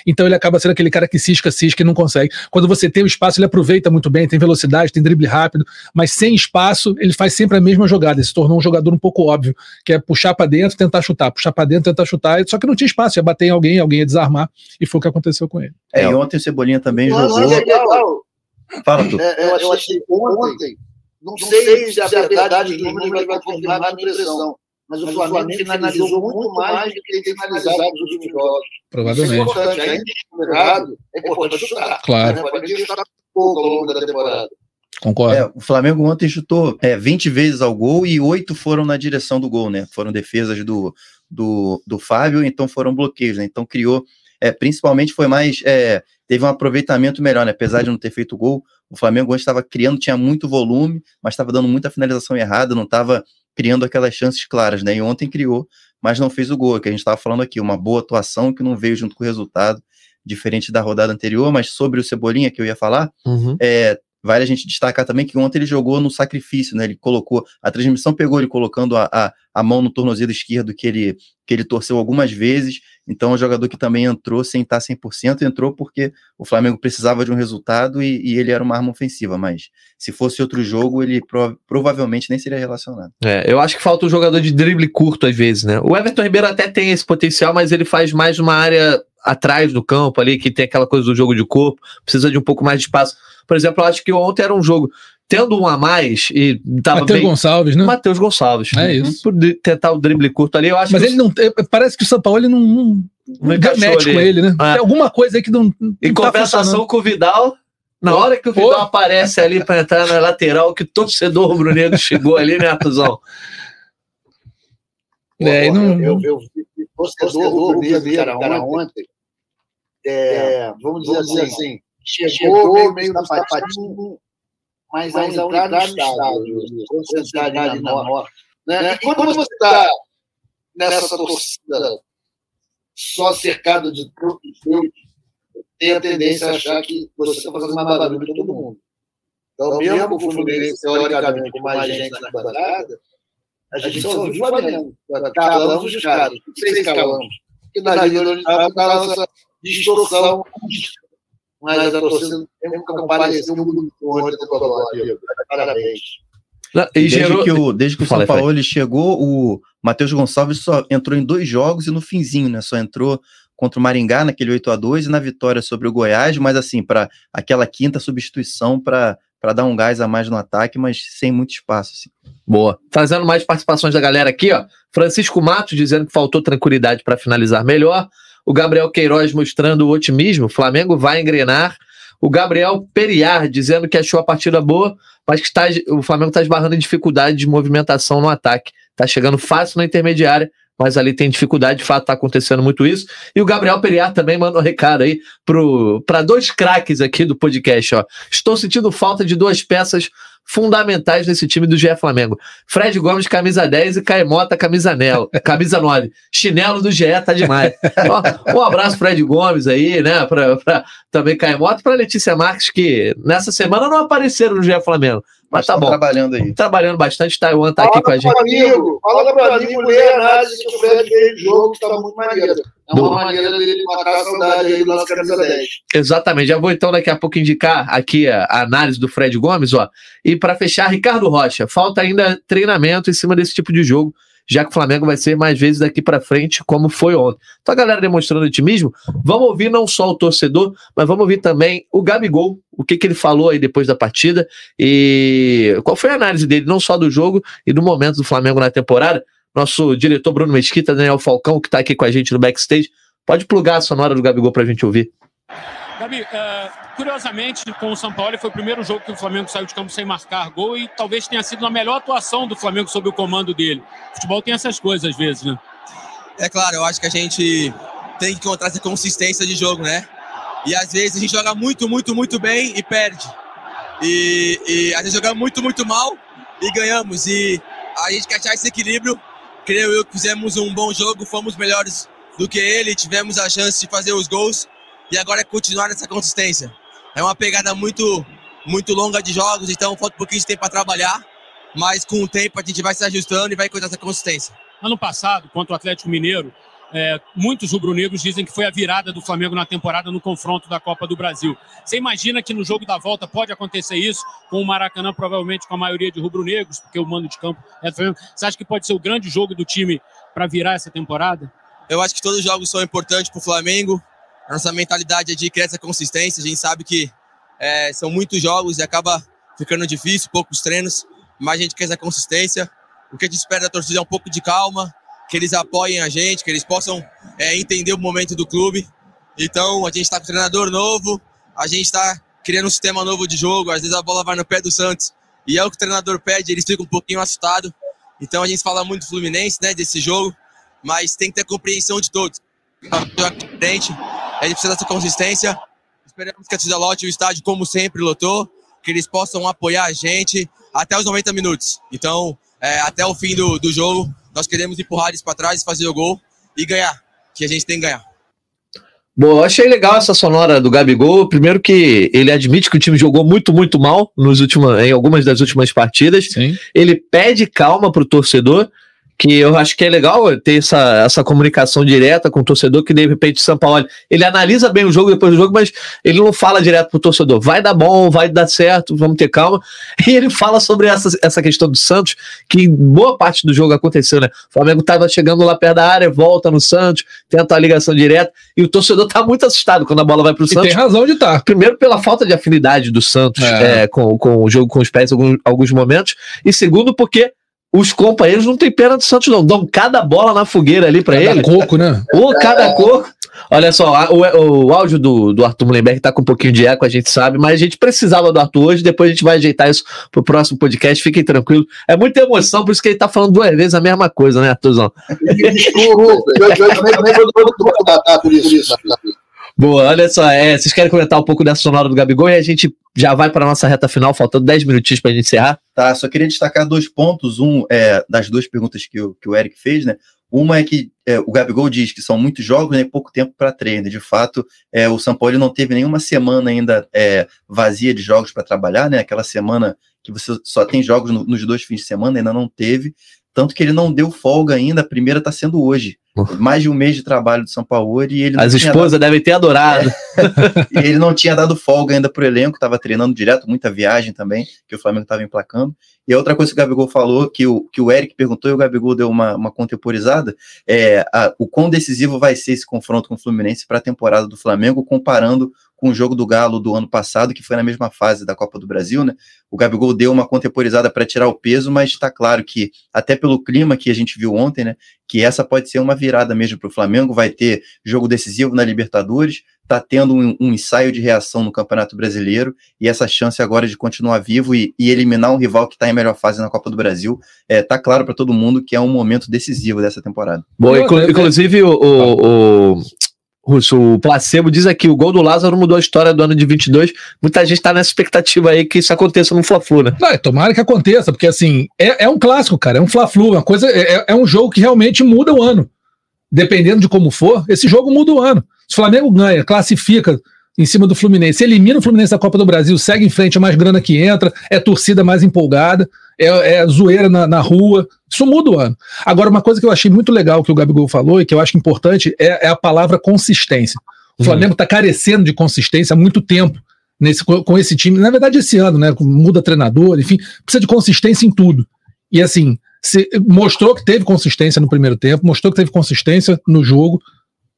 Então ele acaba sendo aquele cara que cisca, cisca e não consegue. Quando você tem o espaço, ele aproveita muito bem, tem velocidade, tem drible rápido, mas sem espaço, ele faz sempre a mesma jogada. Ele se tornou um jogador um pouco óbvio, que é puxar para dentro, tentar chutar, puxar para dentro, tentar chutar. Só que não tinha espaço, ia bater em alguém, alguém ia desarmar, e foi o que aconteceu com ele. É, e ontem o Cebolinha também não, jogou. Não é. Fala tu. É, eu, achei ontem, não sei se é a verdade do número vai confirmar a impressão. Mas o Flamengo finalizou muito mais do que ele tem finalizado nos últimos jogos. Provavelmente. Isso é importante. Ainda é importante chutar. Claro. Né? Pode chutar pouco ao longo da temporada. Concordo. É, o Flamengo ontem chutou é, 20 vezes ao gol e 8 foram na direção do gol, né? Foram defesas do, do, do Fábio, então foram bloqueios, né? Então criou, é, principalmente foi mais, é, teve um aproveitamento melhor, né? Apesar de não ter feito gol, o Flamengo ontem estava criando, tinha muito volume, mas estava dando muita finalização errada, não estava criando aquelas chances claras, né? E ontem criou, mas não fez o gol, que a gente estava falando aqui, uma boa atuação que não veio junto com o resultado, diferente da rodada anterior, mas sobre o Cebolinha que eu ia falar, uhum. é, Vale a gente destacar também que ontem ele jogou no sacrifício, né? Ele colocou, a transmissão pegou ele colocando a, a, a mão no tornozelo esquerdo que ele, que ele torceu algumas vezes. Então, é um jogador que também entrou sem estar 100%, entrou porque o Flamengo precisava de um resultado e, e ele era uma arma ofensiva. Mas se fosse outro jogo, ele pro, provavelmente nem seria relacionado. É, eu acho que falta um jogador de drible curto às vezes, né? O Everton Ribeiro até tem esse potencial, mas ele faz mais uma área atrás do campo ali, que tem aquela coisa do jogo de corpo, precisa de um pouco mais de espaço. Por exemplo, eu acho que ontem era um jogo tendo um a mais e tava Matheus bem... Gonçalves, né? Matheus Gonçalves. É isso. Por tentar o drible curto ali, eu acho Mas ele não. Parece que o São Paulo ele não, não, não match com ele, né? É. Tem alguma coisa aí que não. não em tá compensação com o Vidal. Na hora que o Vidal Pô. aparece ali para entrar na lateral, que o torcedor rubro-negro chegou ali, né, Tuzão? É, não... Eu, eu, vi torcedor rubro-negro, cara, ontem. É, vamos dizer assim, assim chegou, meio no sapatinho, mas, mas a unidade do estádio, concentrada na norte. Né? né? E quando você está tá nessa torcida só cercado de tem a tendência a achar que você está fazendo uma barulho para todo mundo. Então, mesmo o Fluminense, teoricamente, com mais gente na quadrada, a gente só viu o Flamengo. Calamos os caras. Seis calamos. E na vida está essa distorção mas a torcida tem compareceu muito ontem Parabéns. E desde, gerou... que o, desde que o São Paulo ele chegou, o Matheus Gonçalves só entrou em dois jogos e no finzinho, né? Só entrou contra o Maringá naquele 8 a 2 e na vitória sobre o Goiás, mas assim, para aquela quinta substituição para para dar um gás a mais no ataque, mas sem muito espaço. Assim. Boa. Trazendo mais participações da galera aqui, ó. Francisco Matos dizendo que faltou tranquilidade para finalizar melhor. O Gabriel Queiroz mostrando o otimismo. Flamengo vai engrenar. O Gabriel Periar dizendo que achou a partida boa, mas que tá, o Flamengo está esbarrando em dificuldade de movimentação no ataque. Está chegando fácil na intermediária, mas ali tem dificuldade, de fato está acontecendo muito isso. E o Gabriel Periar também mandou um recado aí para dois craques aqui do podcast. Ó. Estou sentindo falta de duas peças fundamentais nesse time do GE Flamengo. Fred Gomes, camisa 10 e Caimota, camisa, nel, camisa 9. Chinelo do GE tá demais. Um abraço, Fred Gomes aí, né? Pra, pra também Caimota, pra Letícia Marques, que nessa semana não apareceram no GE Flamengo. Mas tá bom. trabalhando aí. Trabalhando bastante, Taiwan tá aqui com a gente. Amigo, fala pra mim, mulher, análise que o Fred fez de jogo, que tá muito maneiro. É uma Boa. maneira dele matar a saudade aí do nosso camisa 10. Exatamente. Já vou então daqui a pouco indicar aqui a, a análise do Fred Gomes, ó. E para fechar, Ricardo Rocha. Falta ainda treinamento em cima desse tipo de jogo, já que o Flamengo vai ser mais vezes daqui para frente, como foi ontem. Então a galera demonstrando otimismo. Vamos ouvir não só o torcedor, mas vamos ouvir também o Gabigol, o que, que ele falou aí depois da partida e qual foi a análise dele, não só do jogo e do momento do Flamengo na temporada. Nosso diretor Bruno Mesquita, Daniel Falcão, que está aqui com a gente no backstage, pode plugar a sonora do Gabigol para a gente ouvir. Gabi, eh, curiosamente, com o São Paulo, foi o primeiro jogo que o Flamengo saiu de campo sem marcar gol e talvez tenha sido a melhor atuação do Flamengo sob o comando dele. O futebol tem essas coisas às vezes, né? É claro, eu acho que a gente tem que encontrar essa consistência de jogo, né? E às vezes a gente joga muito, muito, muito bem e perde. E, e às vezes jogamos muito, muito mal e ganhamos. E a gente quer achar esse equilíbrio. Creio eu que fizemos um bom jogo, fomos melhores do que ele, tivemos a chance de fazer os gols. E agora é continuar nessa consistência. É uma pegada muito, muito longa de jogos, então falta um pouquinho de tempo para trabalhar. Mas com o tempo a gente vai se ajustando e vai encontrar essa consistência. Ano passado, contra o Atlético Mineiro, eh, muitos rubro-negros dizem que foi a virada do Flamengo na temporada no confronto da Copa do Brasil. Você imagina que no jogo da volta pode acontecer isso, com o Maracanã provavelmente com a maioria de rubro-negros, porque o mando de campo é do Flamengo. Você acha que pode ser o grande jogo do time para virar essa temporada? Eu acho que todos os jogos são importantes para o Flamengo. Nossa mentalidade é de criar essa consistência. A gente sabe que é, são muitos jogos e acaba ficando difícil, poucos treinos, mas a gente quer essa consistência. O que a gente espera da torcida é um pouco de calma, que eles apoiem a gente, que eles possam é, entender o momento do clube. Então, a gente está com um treinador novo, a gente está criando um sistema novo de jogo. Às vezes a bola vai no pé do Santos e é o que o treinador pede, eles ficam um pouquinho assustados. Então, a gente fala muito do Fluminense, né, desse jogo, mas tem que ter compreensão de todos. A gente precisa dessa consistência. Esperamos que a torcida lote o estádio, como sempre, lotou, que eles possam apoiar a gente até os 90 minutos. Então, é, até o fim do, do jogo, nós queremos empurrar eles para trás, fazer o gol e ganhar, que a gente tem que ganhar. Bom, eu achei legal essa sonora do Gabigol. Primeiro que ele admite que o time jogou muito, muito mal nos últimos, em algumas das últimas partidas. Sim. Ele pede calma pro torcedor, que eu acho que é legal ter essa, essa comunicação direta com o torcedor, que de repente o São Paulo, ele analisa bem o jogo depois do jogo, mas ele não fala direto pro torcedor, vai dar bom, vai dar certo, vamos ter calma. E ele fala sobre essa, essa questão do Santos, que boa parte do jogo aconteceu, né? O Flamengo tava chegando lá perto da área, volta no Santos, tenta a ligação direta, e o torcedor tá muito assustado quando a bola vai pro E Santos. tem razão de estar. Primeiro, pela falta de afinidade do Santos É. é, com, com o jogo com os pés em alguns, alguns momentos. E segundo, porque os companheiros não têm pena do Santos, não. Dão cada bola na fogueira ali pra Cada ele. coco, né? Ou cada cor. Olha só, a- o, o áudio do, do Arthur Mullenberg tá com um pouquinho de eco, a gente sabe, mas a gente precisava do Arthur hoje, depois a gente vai ajeitar isso pro próximo podcast, fiquem tranquilos. É muita emoção, por isso que ele tá falando duas vezes a mesma coisa, né, Arthurzão? Desculpa, eu eu também também vou vou- vou matar por isso. Boa, olha só, é, vocês querem comentar um pouco dessa sonora do Gabigol e a gente já vai para nossa reta final, faltando 10 minutinhos pra gente encerrar. Tá, só queria destacar dois pontos. Um é das duas perguntas que o, que o Eric fez, né? Uma é que é, o Gabigol diz que são muitos jogos né, e pouco tempo para treino. De fato, é, o São Paulo não teve nenhuma semana ainda é, vazia de jogos para trabalhar, né? Aquela semana que você só tem jogos no- nos dois fins de semana, ainda não teve. Tanto que ele não deu folga ainda, a primeira está sendo hoje. Mais de um mês de trabalho do São Paulo e ele As esposas devem ter adorado. e ele não tinha dado folga ainda pro elenco, estava treinando direto, muita viagem também, que o Flamengo estava emplacando. E a outra coisa que o Gabigol falou, que o, que o Eric perguntou e o Gabigol deu uma, uma contemporizada, é a- o quão decisivo vai ser esse confronto com o Fluminense para a temporada do Flamengo, comparando com o jogo do Galo do ano passado, que foi na mesma fase da Copa do Brasil, né? O Gabigol deu uma contemporizada para tirar o peso, mas está claro que, até pelo clima que a gente viu ontem, né? Que essa pode ser uma virada mesmo para o Flamengo, vai ter jogo decisivo na Libertadores, está tendo um, um ensaio de reação no Campeonato Brasileiro e essa chance agora de continuar vivo e, e eliminar um rival que está em melhor fase na Copa do Brasil, é, tá claro para todo mundo que é um momento decisivo dessa temporada. Bom, inclusive o, o, o, Russo, o placebo diz aqui, o gol do Lázaro mudou a história do ano de 22. Muita gente tá nessa expectativa aí que isso aconteça no Fla-Flu, né? Não, é, tomara que aconteça, porque assim, é, é um clássico, cara, é um Fla-Flu, uma coisa, é, é um jogo que realmente muda o ano. Dependendo de como for, esse jogo muda o ano. Se o Flamengo ganha, classifica em cima do Fluminense, elimina o Fluminense da Copa do Brasil, segue em frente, é mais grana que entra, é torcida mais empolgada, é, é zoeira na, na, rua, isso muda o ano. Agora, uma coisa que eu achei muito legal que o Gabigol falou e que eu acho importante é, é a palavra consistência. O uhum. Flamengo está carecendo de consistência há muito tempo nesse, com esse time. Na verdade, esse ano, né? Muda treinador, enfim, precisa de consistência em tudo. E assim, se, mostrou que teve consistência no primeiro tempo, mostrou que teve consistência no jogo.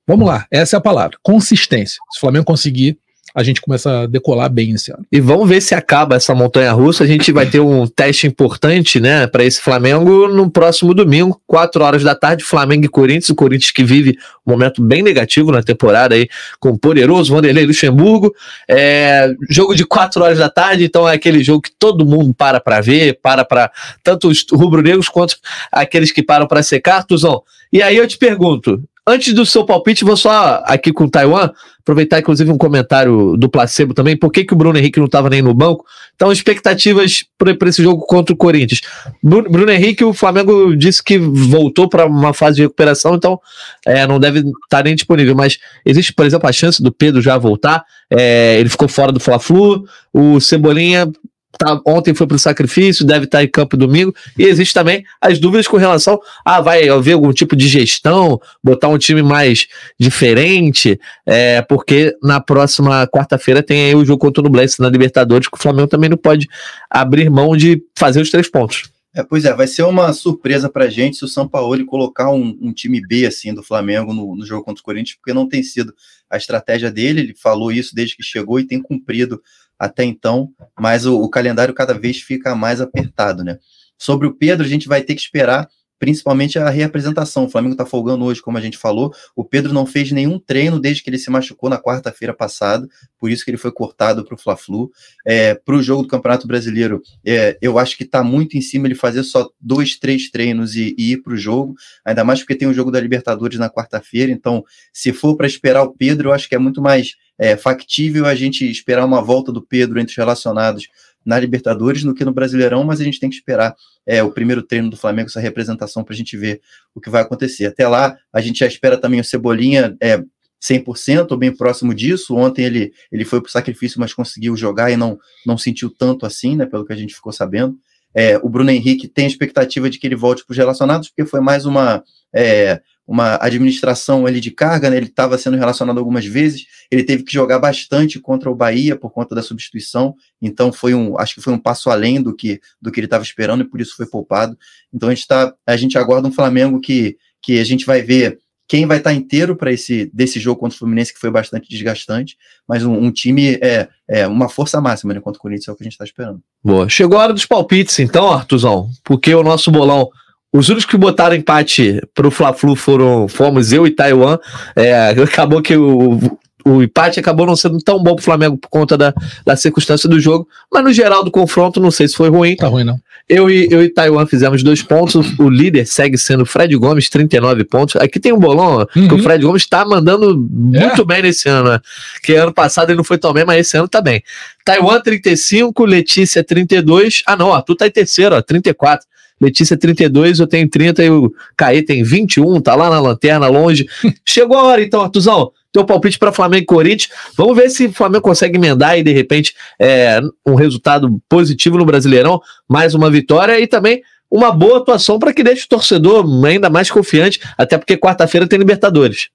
Vamos lá, essa é a palavra: consistência. Se o Flamengo conseguir a gente começa a decolar bem esse ano. E vamos ver se acaba essa montanha russa. A gente vai ter um teste importante, né, para esse Flamengo no próximo domingo, 4 horas da tarde, Flamengo e Corinthians. O Corinthians que vive um momento bem negativo na temporada aí, com o poderoso Vanderlei Luxemburgo. É, jogo de 4 horas da tarde, então é aquele jogo que todo mundo para para ver, para para tanto os rubro-negros quanto aqueles que param para secar, Tuzão. E aí eu te pergunto, Antes do seu palpite, vou só aqui com Taiwan, aproveitar inclusive um comentário do placebo também. Por que, que o Bruno Henrique não estava nem no banco? Então, expectativas para esse jogo contra o Corinthians. Bruno, Bruno, Henrique, o Flamengo disse que voltou para uma fase de recuperação, então é, não deve estar tá nem disponível. Mas existe, por exemplo, a chance do Pedro já voltar. É, ele ficou fora do Fla-Flu. O Cebolinha tá, ontem foi para o sacrifício, deve estar tá em campo domingo, e existe também as dúvidas com relação a vai haver algum tipo de gestão, botar um time mais diferente, é, porque na próxima quarta-feira tem aí o jogo contra o Nublense na Libertadores, que o Flamengo também não pode abrir mão de fazer os três pontos. É, pois é, vai ser uma surpresa pra gente se o São Paulo colocar um, um time B assim do Flamengo no, no, jogo contra o Corinthians, porque não tem sido a estratégia dele, ele falou isso desde que chegou e tem cumprido até então, mas o, o calendário cada vez fica mais apertado, né? Sobre o Pedro, a gente vai ter que esperar principalmente a reapresentação. O Flamengo está folgando hoje, como a gente falou. O Pedro não fez nenhum treino desde que ele se machucou na quarta-feira passada, por isso que ele foi cortado para o Fla-Flu. É, para o jogo do Campeonato Brasileiro, é, eu acho que está muito em cima ele fazer só dois, três treinos e, e ir para o jogo, ainda mais porque tem o jogo da Libertadores na quarta-feira. Então, se for para esperar o Pedro, eu acho que é muito mais é, factível a gente esperar uma volta do Pedro entre os relacionados na Libertadores do que no Brasileirão, mas a gente tem que esperar é, o primeiro treino do Flamengo, essa representação, para a gente ver o que vai acontecer. Até lá, a gente já espera também o Cebolinha é, 100% ou bem próximo disso. Ontem ele, ele foi para o sacrifício, mas conseguiu jogar e não, não sentiu tanto assim, né, pelo que a gente ficou sabendo. É, o Bruno Henrique tem a expectativa de que ele volte para os relacionados, porque foi mais uma, é, uma administração ali de carga, né? ele estava sendo relacionado algumas vezes, ele teve que jogar bastante contra o Bahia por conta da substituição, então foi um, acho que foi um passo além do que, do que ele estava esperando e por isso foi poupado. Então a gente tá, a gente aguarda um Flamengo que, que a gente vai ver quem vai estar tá inteiro para esse desse jogo contra o Fluminense que foi bastante desgastante, mas um, um time é, é uma força máxima né, contra o Corinthians é o que a gente está esperando. Boa, chegou a hora dos palpites então, Artuzão, porque o nosso bolão os únicos que botaram empate pro Fla-Flu foram fomos eu e Taiwan. É, acabou que o, o empate acabou não sendo tão bom pro Flamengo por conta da, da circunstância do jogo, mas no geral do confronto, não sei se foi ruim. Tá ruim, não. Eu e, eu e Taiwan fizemos dois pontos. O líder segue sendo Fred Gomes, 39 pontos. Aqui tem um bolão, uhum. que o Fred Gomes está mandando muito é. bem nesse ano, né? Que ano passado ele não foi tão bem, mas esse ano tá bem. Taiwan 35, Letícia 32. Ah, não, tu tá em terceiro, ó, 34. Letícia 32, eu tenho 30 e o Caí tem 21, tá lá na lanterna, longe. Chegou a hora então, Artuzão, teu palpite para Flamengo e Corinthians. Vamos ver se o Flamengo consegue emendar e de repente é, um resultado positivo no Brasileirão, mais uma vitória e também uma boa atuação para que deixe o torcedor ainda mais confiante, até porque quarta-feira tem Libertadores.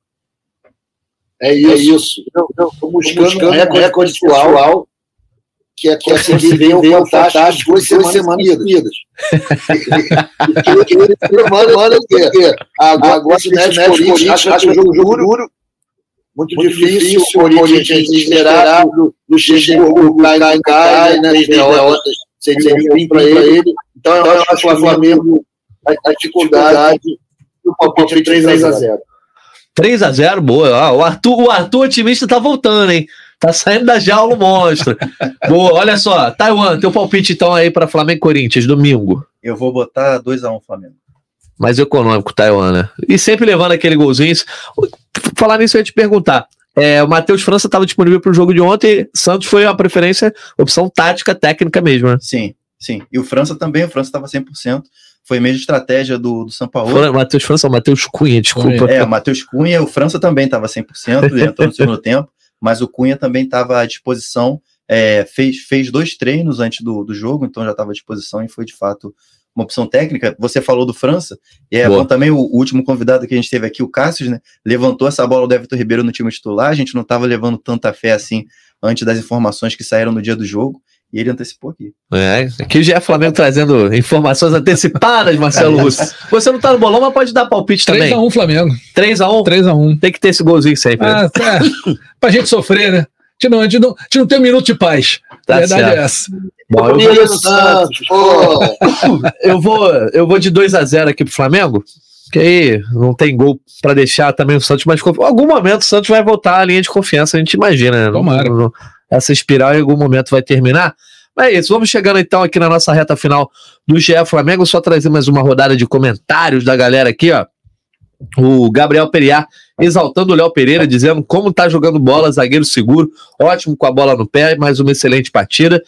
É isso. Estou buscando, buscando um recorde atual que é conseguir ver o Fantástico duas semanas seguidas. Agora, se mete o Corinthians, acha que o jogo duro, muito difícil, o Corinthians esperar do Luxemburgo cai, cai, né, as derrotas seria ruim para ele. Então, eu acho que o Flamengo, a dificuldade, o palpite 3 a 0 3 a 0 boa. o Arthur, o Arthur otimista tá voltando, hein? Tá saindo da jaula o monstro. Boa, olha só. Taiwan, teu palpite então aí para Flamengo e Corinthians, domingo. Eu vou botar 2x1 um, Flamengo. mais econômico, Taiwan, né? E sempre levando aquele golzinho. Falar nisso, eu ia te perguntar. É, o Matheus França estava disponível para o jogo de ontem. Santos foi a preferência, opção tática, técnica mesmo, né? Sim, sim. E o França também, o França estava 100%. Foi mesmo estratégia do, do São Paulo. Matheus França, Matheus Cunha, desculpa. É, o Matheus Cunha, o França também estava 100%, ele entrou no segundo tempo, mas o Cunha também estava à disposição. É, fez, fez dois treinos antes do, do jogo, então já estava à disposição e foi de fato uma opção técnica. Você falou do França, e é bom também o, o, último convidado que a gente teve aqui, o Cássio, né? Levantou essa bola do Everton Ribeiro no time titular. A gente não estava levando tanta fé assim antes das informações que saíram no dia do jogo. E ele antecipou aqui. É, aqui já é Flamengo trazendo informações antecipadas, Marcelo Russo. Você não tá no bolão, mas pode dar palpite também. 3x1 Flamengo. 3x1? 3x1. Tem que ter esse golzinho sempre. Ah, é. pra gente sofrer, né? A gente não, a gente não, a gente não tem um minuto de paz. Tá a verdade certo. é essa. Bom, eu, vou... eu vou eu vou de 2 a 0 aqui pro Flamengo. Que aí não tem gol para deixar também o Santos mais confiante. Em algum momento o Santos vai voltar à linha de confiança, a gente imagina. Né? Tomara. Não, não, essa espiral em algum momento vai terminar. Mas é isso, vamos chegando então aqui na nossa reta final do GE Flamengo. Só trazer mais uma rodada de comentários da galera aqui, ó. O Gabriel Periar exaltando o Léo Pereira, dizendo como tá jogando bola, zagueiro seguro, ótimo com a bola no pé, mais uma excelente partida.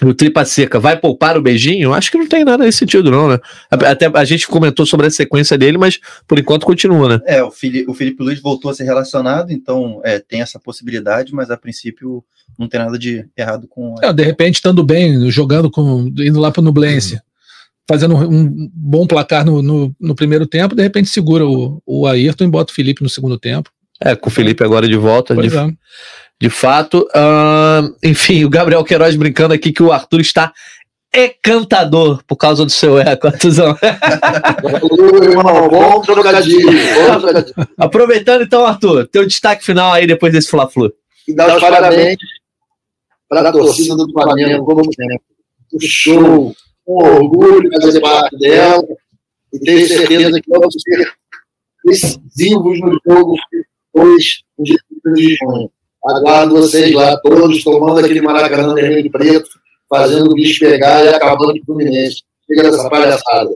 O Tripa Seca vai poupar o beijinho? Acho que não tem nada nesse sentido, não, né? Até a gente comentou sobre a sequência dele, mas por enquanto continua, né? É, o Felipe, o Felipe Luiz voltou a ser relacionado, então é, tem essa possibilidade, mas a princípio não tem nada de errado com. É, de repente, estando bem, jogando com. indo lá para o Nublense. Uhum fazendo um bom placar no, no, no, primeiro tempo, de repente segura o, o Ayrton e bota o Felipe no segundo tempo. É, com o Felipe agora de volta, de, é. De fato. Uh, enfim, o Gabriel Queiroz brincando aqui que o Arthur está encantador por causa do seu eco, Artuzão. Aproveitando então, Arthur, teu destaque final aí depois desse Fla-Flu. E dar os parabéns para a torcida do Flamengo, como sempre. O show, um orgulho de fazer parte dela e tenho certeza que vamos ser decisivos no jogo depois de junho. Aguardo vocês lá, todos tomando aquele Maracanã vermelho e preto, fazendo o bicho pegar e acabando com o Fluminense. Fica dessa palhaçada.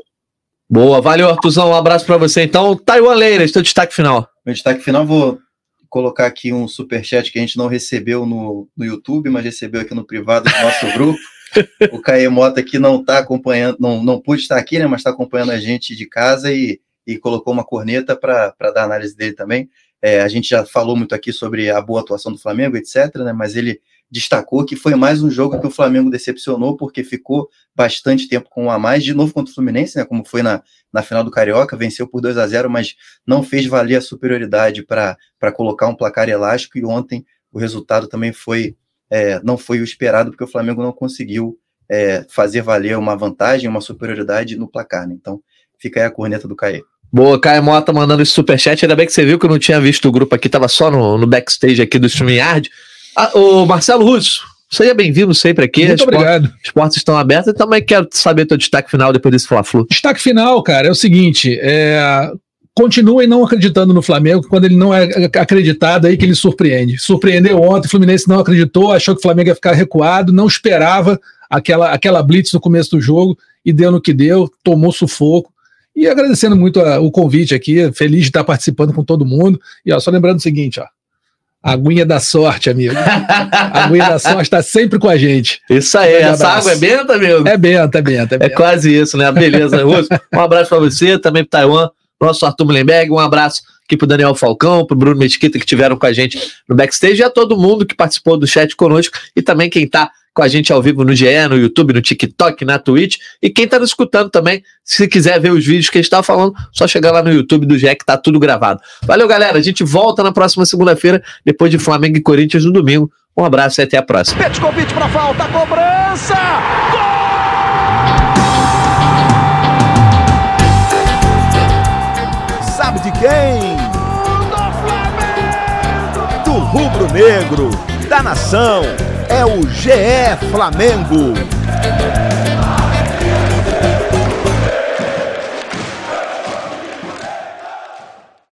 Boa, valeu, Artuzão. Um abraço para você. Então, Taiwan Leiras, teu destaque final. Meu destaque final, vou colocar aqui um super chat que a gente não recebeu no, no YouTube, mas recebeu aqui no privado do nosso grupo o Caê Mota aqui não está acompanhando, não, não pôde estar aqui, né, mas está acompanhando a gente de casa e, e colocou uma corneta para dar a análise dele também. É, a gente já falou muito aqui sobre a boa atuação do Flamengo, etc., né, mas ele destacou que foi mais um jogo que o Flamengo decepcionou, porque ficou bastante tempo com um a mais, de novo contra o Fluminense, né, como foi na, na final do Carioca, venceu por 2 a 0 mas não fez valer a superioridade para colocar um placar elástico, e ontem o resultado também foi é, não foi o esperado, porque o Flamengo não conseguiu é, fazer valer uma vantagem, uma superioridade no placar. Né? Então, fica aí a corneta do Caê. Boa, Caio Mota mandando esse superchat. Ainda bem que você viu que eu não tinha visto o grupo aqui, tava só no, no backstage aqui do StreamYard. Ah, o Marcelo Russo, seja bem-vindo sempre aqui. Muito obrigado. Os portas estão abertas e também quero saber teu destaque final depois desse Fla-Flu. Destaque final, cara, é o seguinte: é, continuem não acreditando no Flamengo, quando ele não é acreditado, aí que ele surpreende. Surpreendeu ontem, o Fluminense não acreditou, achou que o Flamengo ia ficar recuado, não esperava aquela, aquela blitz no começo do jogo e deu no que deu, tomou sufoco. E agradecendo muito a, o convite aqui, feliz de estar participando com todo mundo. E ó, só lembrando o seguinte, ó. A aguinha da sorte, amigo. A aguinha da sorte está sempre com a gente. Isso aí, um essa água é benta, amigo? É benta, é benta. É, benta. é quase isso, né? Beleza, Russo. Um abraço para você, também para Taiwan nosso Arthur Mullenberg, um abraço aqui pro Daniel Falcão, pro Bruno Mesquita, que tiveram com a gente no backstage, e a todo mundo que participou do chat conosco, e também quem tá com a gente ao vivo no GE, no YouTube, no TikTok, na Twitch, e quem tá nos escutando também, se quiser ver os vídeos que a gente tá falando, só chegar lá no YouTube do GE que tá tudo gravado. Valeu, galera, a gente volta na próxima segunda-feira, depois de Flamengo e Corinthians no domingo. Um abraço e até a próxima. Pede convite pra falta, cobrança! Gol! de quem? Do rubro-negro, da nação, é o GE Flamengo.